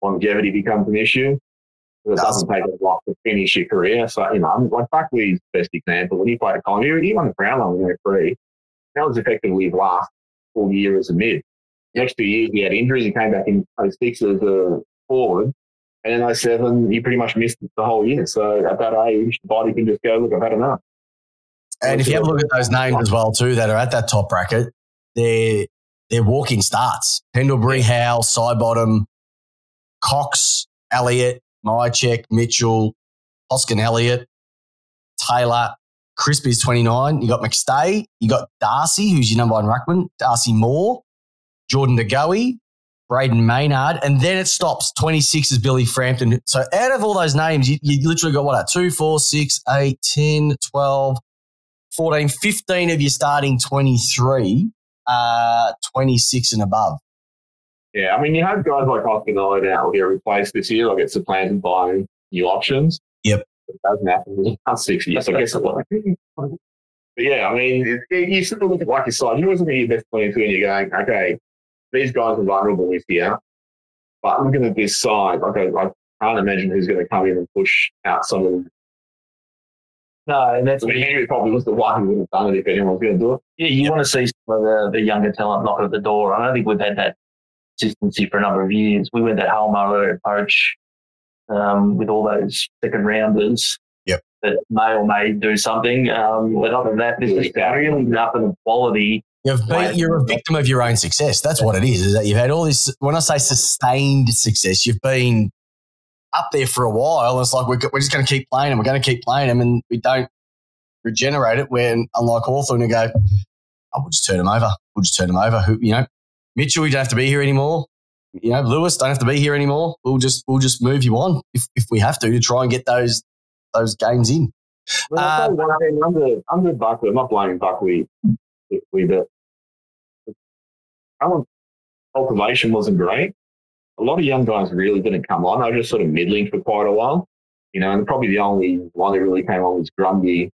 longevity becomes an issue. It doesn't take a lot to finish your career. So, you know, like Buckley's best example, when he played at Collingwood, he won the Brownlow in three. That was effectively his last full year as a mid. The next two years, he had injuries. He came back in 06 as a forward. And in 07, he pretty much missed the whole year. So at that age, the body can just go, look, I've had enough. And if you have a look at those names as well, too, that are at that top bracket, they're, they're walking starts. Pendlebury, Howe, Sidebottom, Cox, Elliott, Mihocek, Mitchell, Hoskin Elliott, Taylor, Crispy's 29. You got McStay. You got Darcy, who's your number one ruckman. Darcy Moore, Jordan De Goey, Brayden Maynard, and then it stops. 26 is Billy Frampton. So out of all those names, you, you literally got what, uh, 2, 4, 6, 8, 10, 12, 14, 15 of your starting 23, uh, 26 and above. Yeah, I mean, you have guys like Oscar Noah now will get replaced this year, like get supplanted by new options. Yep. It doesn't happen in the past six years. I guess it will. But yeah, I mean, it, it, you sort of look at like your side. You always look at your best 22 and you're going, okay, these guys are vulnerable this year. But looking at this side, like I, I can't imagine who's going to come in and push out some of them. No, and that's I mean, Henry probably was the one who would have done it if anyone was going to do it. yeah, you want to see some of the, the younger talent knock at the door. I don't think we've had that consistency for a number of years. We went that Halmar approach um, with all those second rounders. Yep. That may or may do something. Um, but other than that, this is really nothing of quality. You've been, you're a victim of your own success. That's what it is. Is that you've had all this. When I say sustained success, you've been up there for a while. It's like we're, we're just going to keep playing them. We're going to keep playing them, and we don't regenerate it. When unlike Hawthorn, you go, oh, we'll just turn them over. We'll just turn them over. Who you know, Mitchell, you don't have to be here anymore. You know, Lewis don't have to be here anymore. We'll just we'll just move you on if, if we have to to try and get those those games in. Well, you one thing, under, under Buckley, I'm not blaming Buckley, Buckley, but talent cultivation wasn't great. A lot of young guys really didn't come on. They were just sort of middling for quite a while. You know, and probably the only one that really came on was Grundy,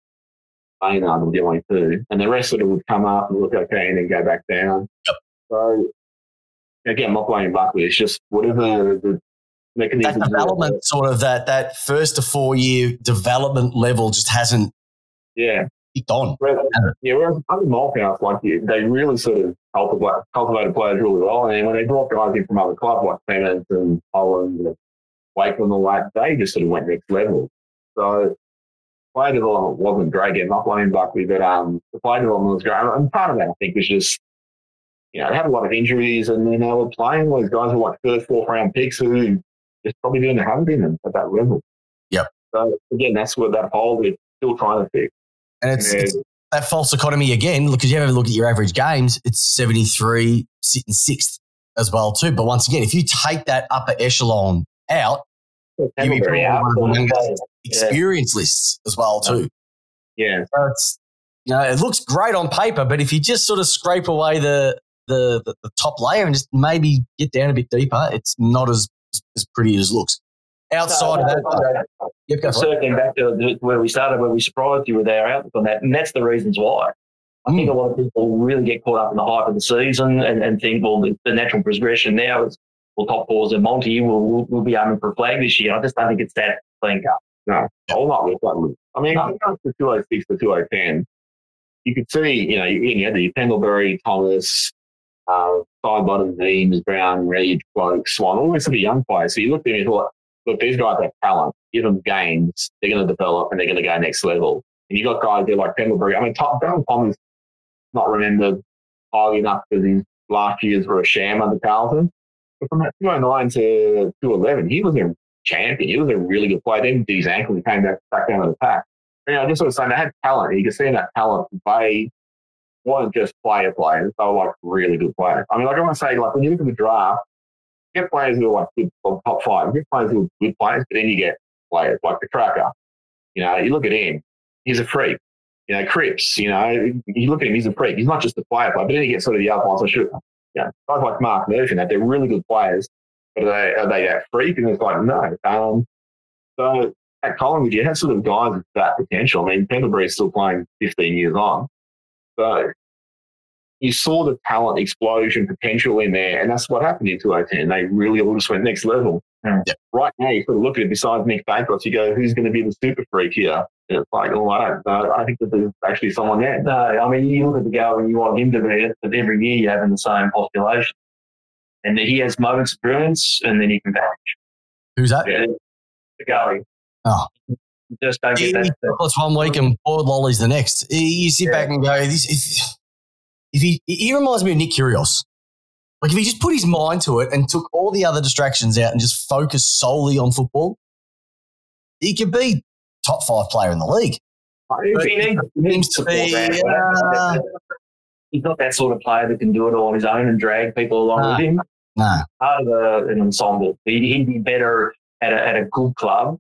Maynard were the only two. And the rest of it would come up and look okay and then go back down. Yep. So, again, not blaming Buckley. It's just whatever the That mechanism. development, sort of that that first to four year development level, just hasn't Yeah. kicked on. Whereas, yeah, whereas under Malthouse, like you, they really sort of cultivate, cultivated players really well. And when they brought guys in from other clubs like Clements and Holland and Wakelin and all that, they just sort of went next level. So player development wasn't great. Again, not blaming Buckley, but um, the player development was great. And part of that, I think, was just, you know, they had a lot of injuries and then they were playing with guys who were like third, fourth round picks who just probably didn't have been at that level. Yep. So again, that's what that hole they're still trying to fix. And it's, Yeah. it's that false economy again, look because you have a look at your average games, it's 73, sitting sixth as well, too. But once again, if you take that upper echelon out, you be probably out. one of the youngest experience lists as well, too. Yeah. So it's, you know, it looks great on paper, but if you just sort of scrape away the, the, the, the top layer and just maybe get down a bit deeper, it's not as, as pretty as it looks. Outside of that, though, yep, go circling back to the- where we started, where we surprised you with our outlook on that, and that's the reasons why. I think hmm. a lot of people really get caught up in the hype of the season and, and think, well, the, the natural progression now is, well, top fours and multi, we'll, we'll, we'll be aiming for a flag this year. I just don't think it's that clean cut. No, all not with that. I mean, when it comes to 206 to 210, you could see, you know, you, you had the Pendlebury, Thomas, uh, Sidebottom Deans, Brown, Reid, Cloke, Swan, all these sort of young players. So you look at them and thought, look, these guys have talent. Give them games, they're going to develop and they're going to go next level. And you got guys there like Pendlebury. I mean, Tom, Brown Thomas not remembered highly enough because his last years were a sham under Carlton. But from 209 to 211, he was a champion. He was a really good player. Then did his ankle and came back, back down to the pack. You know, just sort of saying they had talent. You could see in that talent they weren't just player players. They were like really good players. I mean, like I want to say, like when you look at the draft, you get players who are like good or top five. You get players who are good players, but then you get players like the cracker. You know, you look at him, he's a freak. You know, Cripps, you know, you look at him, he's a freak. He's not just a player, player but then you get sort of the other ones. I should, you know, guys like Mark Murphy, and that they're really good players, but are they, are they that freak? And it's like, no. Um, so at Collingwood, you have sort of guys with that potential. I mean, Pendlebury is still playing 15 years on. So you saw the talent explosion potential in there, and that's what happened in 2010. They really all just went next level. Mm. Yeah. Right now, you sort of look at it besides Nick Bancroft, you go, who's going to be the super freak here? And it's like, oh, I don't know. I think that there's actually someone there. No, I mean, you look at the guy and you want him to be it, but every year you have in the same population. And then he has moments of brilliance and then he can vanish. Who's that? Yeah. The guy. Oh. Just don't get that. one week and boiled lollies the next. You sit back and go, this, if, if he, he reminds me of Nick Kyrgios. Like if he just put his mind to it and took all the other distractions out and just focused solely on football, he could be top five player in the league. He needs, Seems to be, uh, He's not that sort of player that can do it all on his own and drag people along No. with him. No. part of a, an ensemble. He'd, he'd be better at a, at a good club.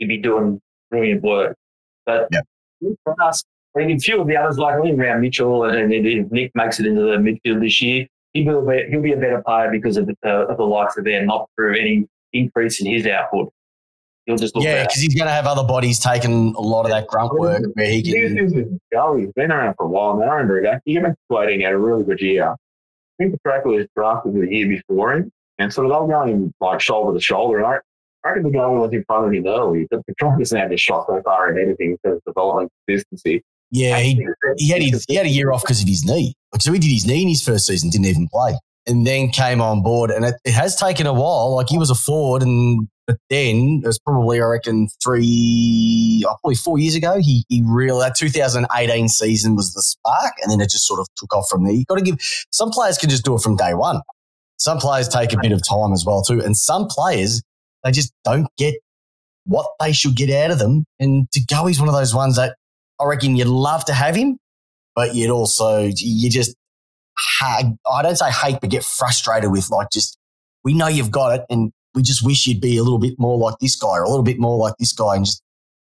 He'd be doing brilliant work. But Yep. for us, I mean, a few of the others, like I think around Mitchell, and, if Nick makes it into the midfield this year, he'll be, a he'll be a better player because of the, uh, of the likes of there, not through any increase in his output. He'll just look Yeah, because he's going to have other bodies taking a lot of that grunt work where he can. Gully, he's been around for a while now. I remember that. He came to 18, had a really good year. I think the track was drafted the year before him, and sort of they were going like shoulder to shoulder. And I, I reckon the guy was front of him early. The Patron doesn't have shot so far ahead of him in terms of development consistency. Yeah, he, he had his, he had a year off because of his knee. So he did his knee in his first season, didn't even play, and then came on board. And it, it has taken a while. Like he was a forward, and but then it was probably I reckon three, oh, probably four years ago. He he really that 2018 season was the spark, and then it just sort of took off from there. You've got to give some players can just do it from day one. Some players take a bit of time as well too, and some players they just don't get what they should get out of them. And to go, he's one of those ones that I reckon you'd love to have him, but you'd also you just I don't say hate, but get frustrated with like just we know you've got it, and we just wish you'd be a little bit more like this guy or a little bit more like this guy, and just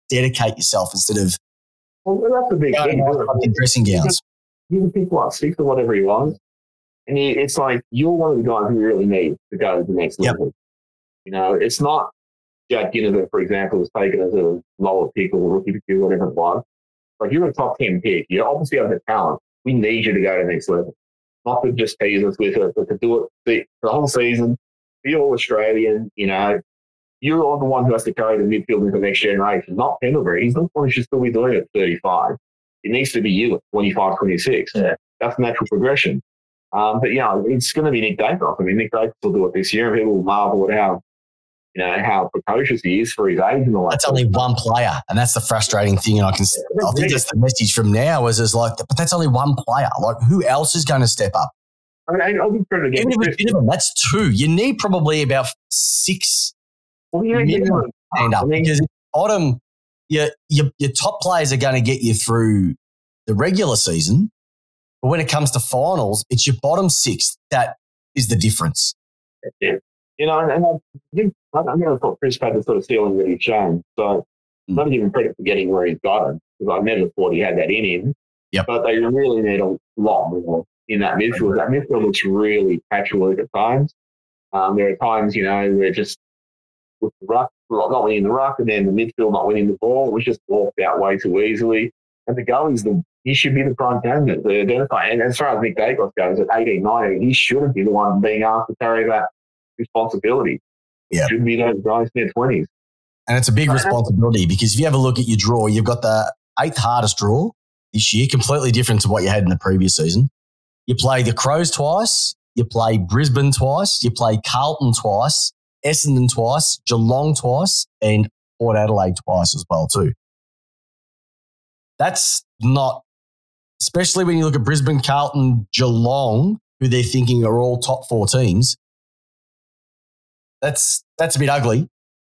dedicate yourself instead of Well, that's the big thing. fucking dressing gowns. You can pick what six or whatever you want. and it's like you're one of the guys who really need to go to the next Yep. level. You know, it's not Jack Ginnivan, for example, was taken as a lower pick or a rookie pick or whatever it was. Like you're a top ten pick. You obviously have the talent. We need you to go to the next level. Not to just tease us with it, but to do it the, the whole season. Be all Australian. You know, you're the one who has to carry the midfield into the next generation, not Pendlebury. He's not the one who should still be doing it at 35. It needs to be you at 25, 26. Yeah. That's natural progression. Um, but yeah, it's going to be Nick Daicos. I mean, Nick Daicos will do it this year, and people will marvel at how, you know, how precocious he is for his age and all that. That's only one player, and that's the frustrating thing. And I can, I think that's the message from now is is like, but that's only one player. Like, who else is going to step up? I mean, I'll be again. Even if it's that's two. You need probably about six Well, yeah, yeah, minimum stand up I mean- because bottom, your, your your top players are going to get you through the regular season, but when it comes to finals, it's your bottom six that is the difference. You know, and, and I think I, I never thought Chris had the sort of ceiling that he's shown. So Mm. not even credit for getting where he's gotten because I never thought he had that in him. Yep. But they really need a lot more in that midfield. That midfield looks really patchwork at times. Um, there are times, you know, where just with the ruck, not winning the ruck, and then the midfield not winning the ball, it was just walked out way too easily. And the goalie's the he should be the prime candidate, the identify. And as far as Nick Daicos goes, at 18, 19, he shouldn't be the one being asked to carry that responsibility. Yeah. It should be those guys in their 20s. And it's a big responsibility because if you have a look at your draw, you've got the eighth hardest draw this year, completely different to what you had in the previous season. You play the Crows twice, you play Brisbane twice, you play Carlton twice, Essendon twice, Geelong twice, and Port Adelaide twice as well too. That's not, especially when you look at Brisbane, Carlton, Geelong, who they're thinking are all top four teams. That's that's a bit ugly.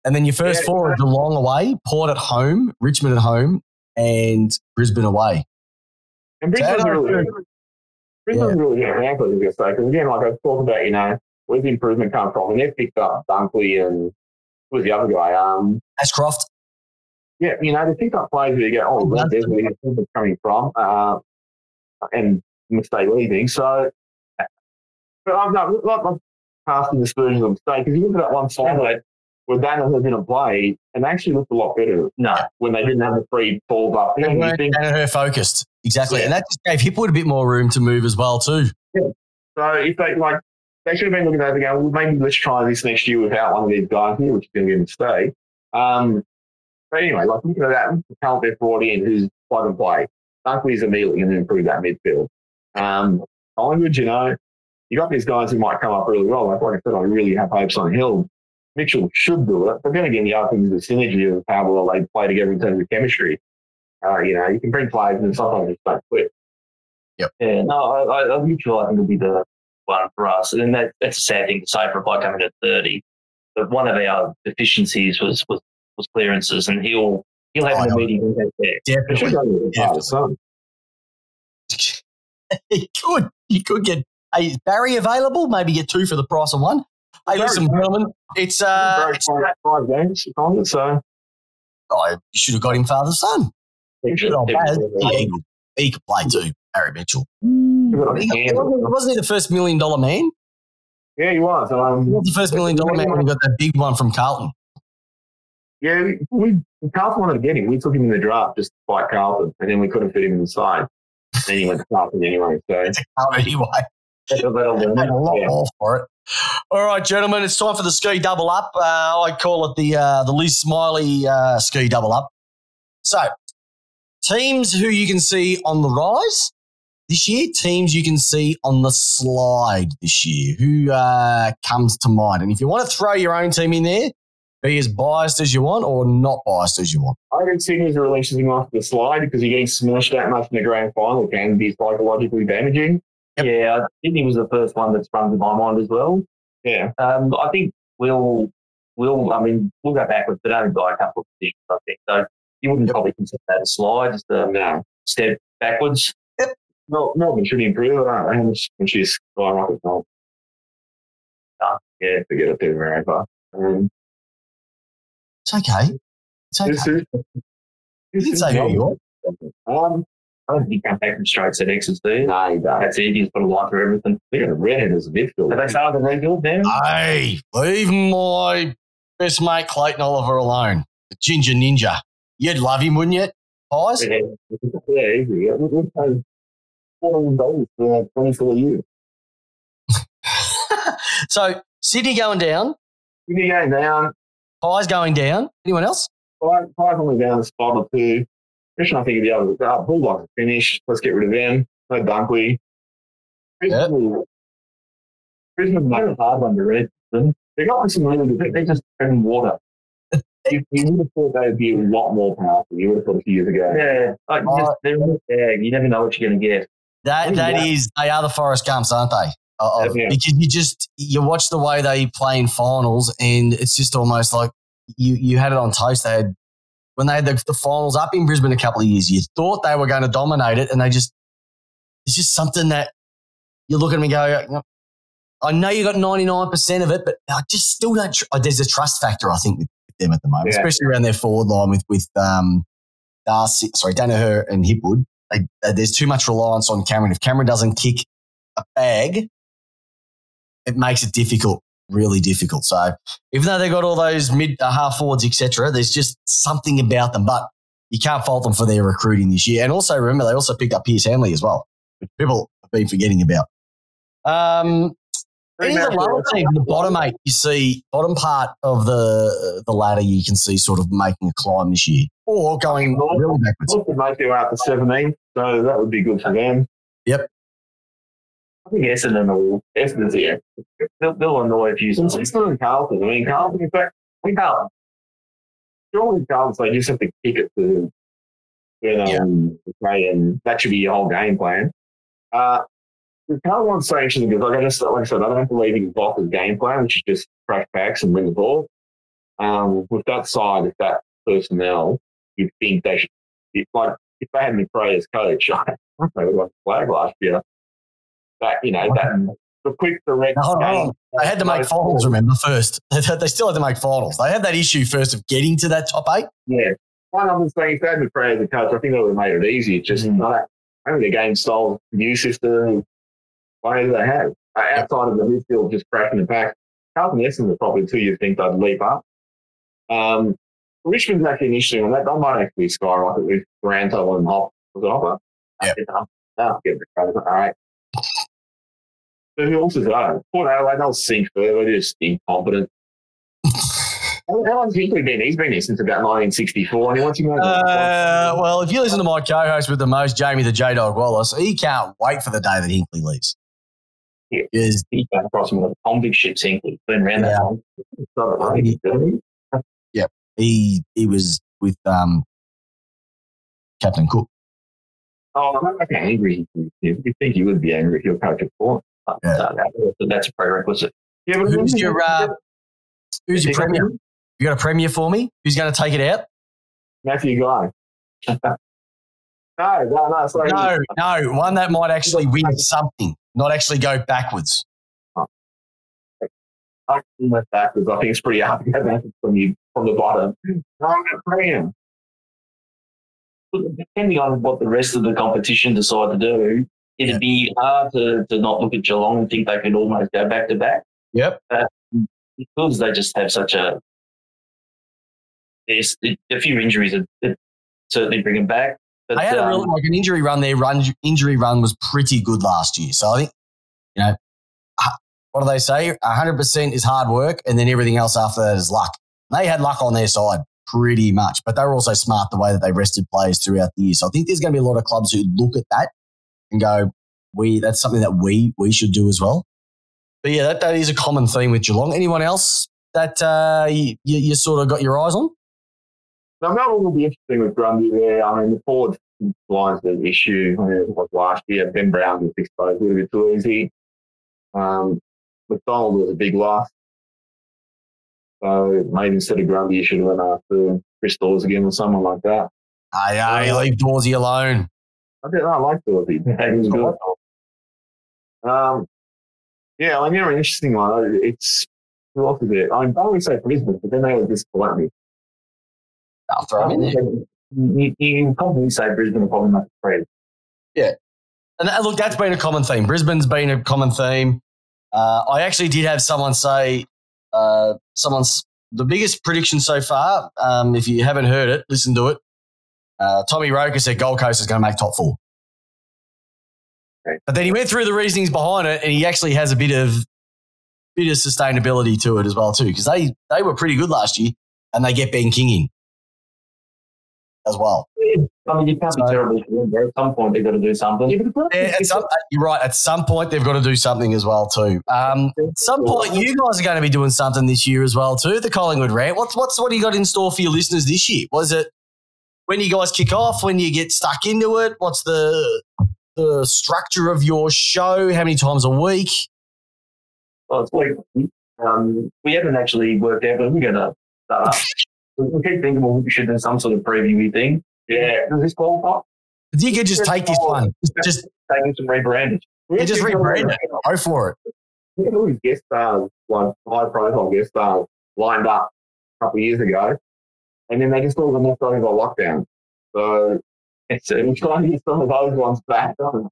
And then your first Yeah, four are Geelong away, Port at home, Richmond at home, and Brisbane away. And Brisbane's So- really, Brisbane's really getting around for this sake. Because again, like I was talking about, you know, where's the improvement come from? And they've picked up Dunkley and who was the other guy? Um, Ashcroft, yeah, you know, they pick up players where you go, oh, Oh, well, there's where the improvement's coming from, uh, and McStay leaving. So, but I'm not, casting aspersions on McStay because you look at that one side where, where Daniel was in a play and they actually looked a lot better No, when they didn't have the three balls up. you think, her focused. Exactly. Yeah. And that just gave Hipwood a bit more room to move as well too. Yeah. So if they like, they should have been looking at it going, well, maybe let's try this next year without one of these guys here, which is going to be a mistake. Um, but anyway, like looking at that, the talent they've brought in, who's plug and play. Dunkley's immediately going to improve that midfield. Um, Collingwood, you know, you got these guys who might come up really well. Like, like I said, I really have hopes on Hill. Mitchell should do it, but then again, the other thing is the synergy of how well they play together in terms of chemistry. Uh, you know, you can bring players and sometimes it's don't click. yeah, no, I, I, I mutual I think will be the one for us, and that, that's a sad thing to say for a bloke coming at thirty. But one of our deficiencies was was, was clearances, and he'll he'll have Oh, an immediate impact there. Definitely. the Yeah. father's son. he could. You could get Hey, is Barry available? Maybe get two for the price of one. Hey, Barry's listen, gentlemen, it's uh, it's, five, five games on it, so oh, you should have got him father son. Not bad. Yeah. He, he could play too, Barry Mitchell. He- wasn't he the first million dollar man? Yeah, he was. He Um, was the first million dollar man when he got that big one from Carlton. yeah, we, we Carlton wanted to get him. We took him in the draft just to fight Carlton, and then we couldn't fit him in the side. then he went to Carlton anyway. So It's a Carlton anyway. That'll learn a lot Yeah. more for it. All right, gentlemen, it's time for the ski double up. Uh, I call it the uh, the Liz Smiley uh, ski double up. So, teams who you can see on the rise this year, teams you can see on the slide this year. Who uh, comes to mind? And if you want to throw your own team in there, be as biased as you want or not biased as you want. I reckon Sydney's releases him off the slide because you're getting smashed that much in the grand final can be psychologically damaging. Yeah, Sydney was the first one that sprung to my mind as well. Yeah. Um, I think we'll, we'll, I mean, we'll go backwards, but only by a couple of things, I think. So you wouldn't probably consider that a slide, just a No. step backwards. No, Melbourne should improve, aren't they? When she's skyrocket top. Ah, Yeah, to get up there very far. Um, It's okay. It's okay. this is, You can say who you are. Um, I don't think you come back from straight set X's, do you? no, you don't. That's it. You just put a line through everything. They got a redhead as a midfielder. Have they started the rebuild now? Hey, leave my best mate Clayton Oliver alone. The ginger ninja. You'd love him, wouldn't you? Pies? Yeah, easy. Yeah, we- we paid four million dollars for twenty-four years. so Sydney going down, If going down, Pies going down. Anyone else? five, five only down a spot or two. Christian, I think, the other uh, Bulldogs are finished. Let's get rid of them. No Dunkley. Yeah. Brisbane made a hard one to read. They got like some really good. They just treading water. You, you would have thought they would be a lot more powerful. You would have thought a few years ago. Yeah, like Oh. just, they're in the bag. You never know what you're going to get. That that yeah. is they are the Forrest Gumps, aren't they? Uh, of- Yeah. Because you just you watch the way they play in finals, and it's just almost like you you had it on toast. They had when they had the, the finals up in Brisbane a couple of years. You thought they were going to dominate it, and they just it's just something that you look at them and go. I know you got ninety nine percent of it, but I just still don't. Tr- uh, there's a trust factor, I think, with them at the moment, Yeah. especially around their forward line with with um, Darcy, sorry, Daniher and Hipwood. They, there's too much reliance on Cameron. If Cameron doesn't kick a bag, it makes it difficult, really difficult. So even though they got all those mid uh, half forwards, etc., there's just something about them. But you can't fault them for their recruiting this year. And also remember, they also picked up Pearce Hanley as well, which people have been forgetting about. Um, any of the lower teams, the bottom eight, you see bottom part of the the ladder, you can see sort of making a climb this year, or going really backwards. Make their way up to 17, so that would be good for them. I think Essendon will. Essendon's here. They'll, they'll annoy a few. It's Essendon and Carlton. I mean, Carlton, in fact, we Carlton. Surely Carlton, they just have to kick it to to, um, play, and that should be your whole game plan. Uh, the Carlton one's so interesting because, like I just like I said, I don't believe in Voss's game plan, which is just crash backs and win the ball. Um, with that side, if that personnel, you'd think they should. If, like if they had McRae as coach, I think they would have flag last year. That you know that the quick direct hold game. They had to make finals, remember, first. They, they still had to make finals. They had that issue first of getting to that top eight. Yeah. One other thing, if they had McRae as a coach, I think that would have made it easier. Just Mm. not think the game style, new system, players they have. Uh, outside of the midfield, just cracking the pack. Carlton Essendon are probably two you think they'd leap up. Um, Richmond's actually an interesting one. That, that might actually skyrocket with Granto and Hop. Was it Hopper? Yep. The credit. All right. So who else is that? Port Adelaide, they'll sink further. They're just incompetent. How long's Hinkley been? He's been here since about 1964, and he wants. Uh, well, if you listen to my co-host with the most, Jamie the J Dog Wallis, he can't wait for the day that Hinkley leaves. Yeah. Because He's back across from the convict ship sinking. Been around that Yeah. long. A race, really. he he was with um, Captain Cook. Oh, I'm not angry. You think he would be angry if you're coach four. Yeah. So that's a prerequisite. Yeah, but Who's your uh, who's your premier? You got a premier for me? Who's going to take it out? Matthew Guy. no, no, no, sorry. No, no, one that might actually win something. not actually go backwards. I went backwards. I think it's pretty hard to go backwards from you from the bottom. No, Depending on what the rest of the competition decide to do, it'd Yeah. be hard to, to not look at Geelong and think they could almost go back to back Yep. because they just have such a. There's a few injuries that, that certainly bring them back. But, They had a um, like an injury run. Their run injury run was pretty good last year. So I think, you know, what do they say? hundred percent is hard work, and then everything else after that is luck. They had luck on their side pretty much, but they were also smart the way that they rested players throughout the year. So I think there's going to be a lot of clubs who look at that and go, "We that's something that we we should do as well." But yeah, that, that is a common theme with Geelong. Anyone else that uh, you, you, sort of got your eyes on? Now, Melbourne will be interesting with Grundy there. I mean, the forward line's the issue. I mean, it was last year. Ben Brown was exposed a little bit too easy. Um, McDonald was a big loss. So maybe instead of Grundy, you should have went after Chris Dawes again or someone like that. Hey, hey, leave Dawsey alone. I don't. I like Dawsey. He was good. Um, yeah, I mean, they're an interesting one. It's who else is it? I mean, I always say Brisbane, but then they would disappoint me. I'll throw him in there. You, you can probably say Brisbane are probably not afraid. Yeah. And that, look, that's been a common theme. Brisbane's been a common theme. Uh, I actually did have someone say, uh, someone's the biggest prediction so far. Um, if you haven't heard it, listen to it. Uh, Tommy Roker said Gold Coast is going to make top four. Okay. But then he went through the reasonings behind it, and he actually has a bit of bit of sustainability to it as well too, because they they were pretty good last year, and they get Ben King in as well. I mean, you can't So- be terribly sure, but at some point they've got to do something. Yeah, at some, you're right. At some point, they've got to do something as well too. Um, at some point, you guys are going to be doing something this year as well too. The Collingwood rant. What's what's what do you got in store for your listeners this year? Was it when you guys kick off? When you get stuck into it? What's the the structure of your show? How many times a week? Well, it's like um, we haven't actually worked out, but we're going to start up. We we keep thinking, well, we should do some sort of previewy thing. Yeah. Does this qualify? You could just take this one. Just, just Taking some rebranding. Yeah, just rebrand it. go for it. We had all these guest stars, like high profile guest stars, lined up a couple of years ago, and then they just all got left over by lockdown. So It's we're trying to get some of those ones back. on.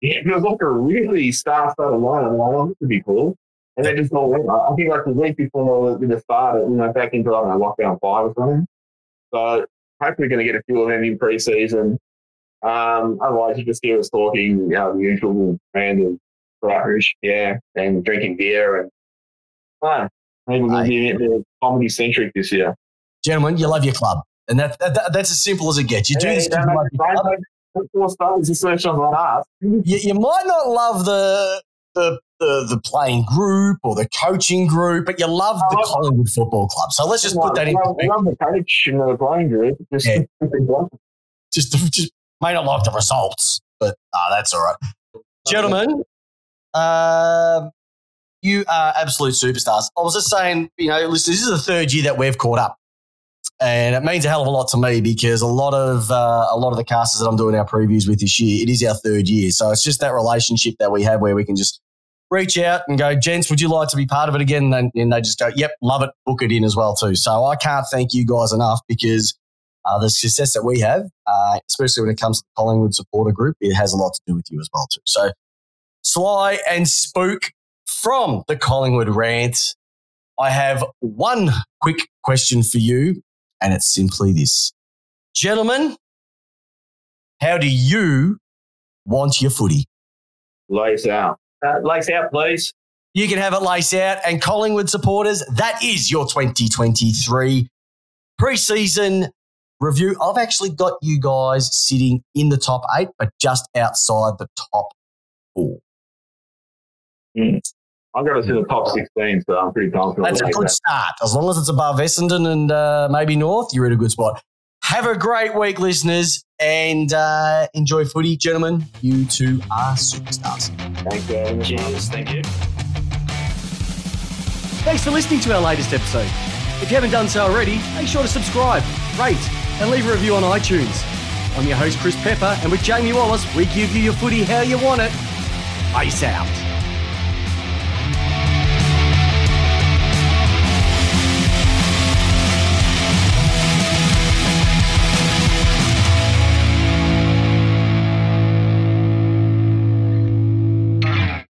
Yeah, it was like a really star-studded lineup. I wanted it to be cool. And they just all went. I think like the week before the start, you know, back into I don't know, lockdown five or something. So hopefully, we're going to get a few of them in pre-season. Um, otherwise, you just hear us talking, you know, the usual random rubbish, yeah, and drinking beer and. Ah, maybe we'll be a bit comedy centric this year. Gentlemen, you love your club. And that, that, that- that's as simple as it gets. You do this because you love your club. Four stars, search on you, you might not love the, the the the playing group or the coaching group, but you love the love- Collingwood Football Club. So let's just put that in. I love, I perspective. love the coach and the playing group. Just, Yeah. Just just may not like the results, but uh, that's all right, gentlemen. Um, you are absolute superstars. I was just saying, you know, listen, this is the third year that we've caught up, and it means a hell of a lot to me because a lot of uh, a lot of the casters that I'm doing our previews with this year, it is our third year. So it's just that relationship that we have where we can just reach out and go, gents, would you like to be part of it again? And, and they just go, yep, love it, book it in as well too. So I can't thank you guys enough because uh, the success that we have, uh, especially when it comes to the Collingwood supporter group, it has a lot to do with you as well too. So Sly and Spook from the Collingwood rant. I have one quick question for you, and it's simply this. Gentlemen, how do you want your footy? Lace out. uh, lace out, please. You can have it lace out. And Collingwood supporters, that is your 2023 preseason review. I've actually got you guys sitting in the top eight, but just outside the top four. I've going to see the top 16, so I'm pretty confident. That's a good that. start. As long as it's above Essendon and uh, maybe North, you're in a good spot. Have a great week, listeners, and uh, enjoy footy, gentlemen. You two are superstars. Thank you. Cheers. Thank you. Thanks for listening to our latest episode. If you haven't done so already, make sure to subscribe, rate, and leave a review on iTunes. I'm your host, Chris Pepper, and with Jamie Wallis, we give you your footy how you want it. Peace out.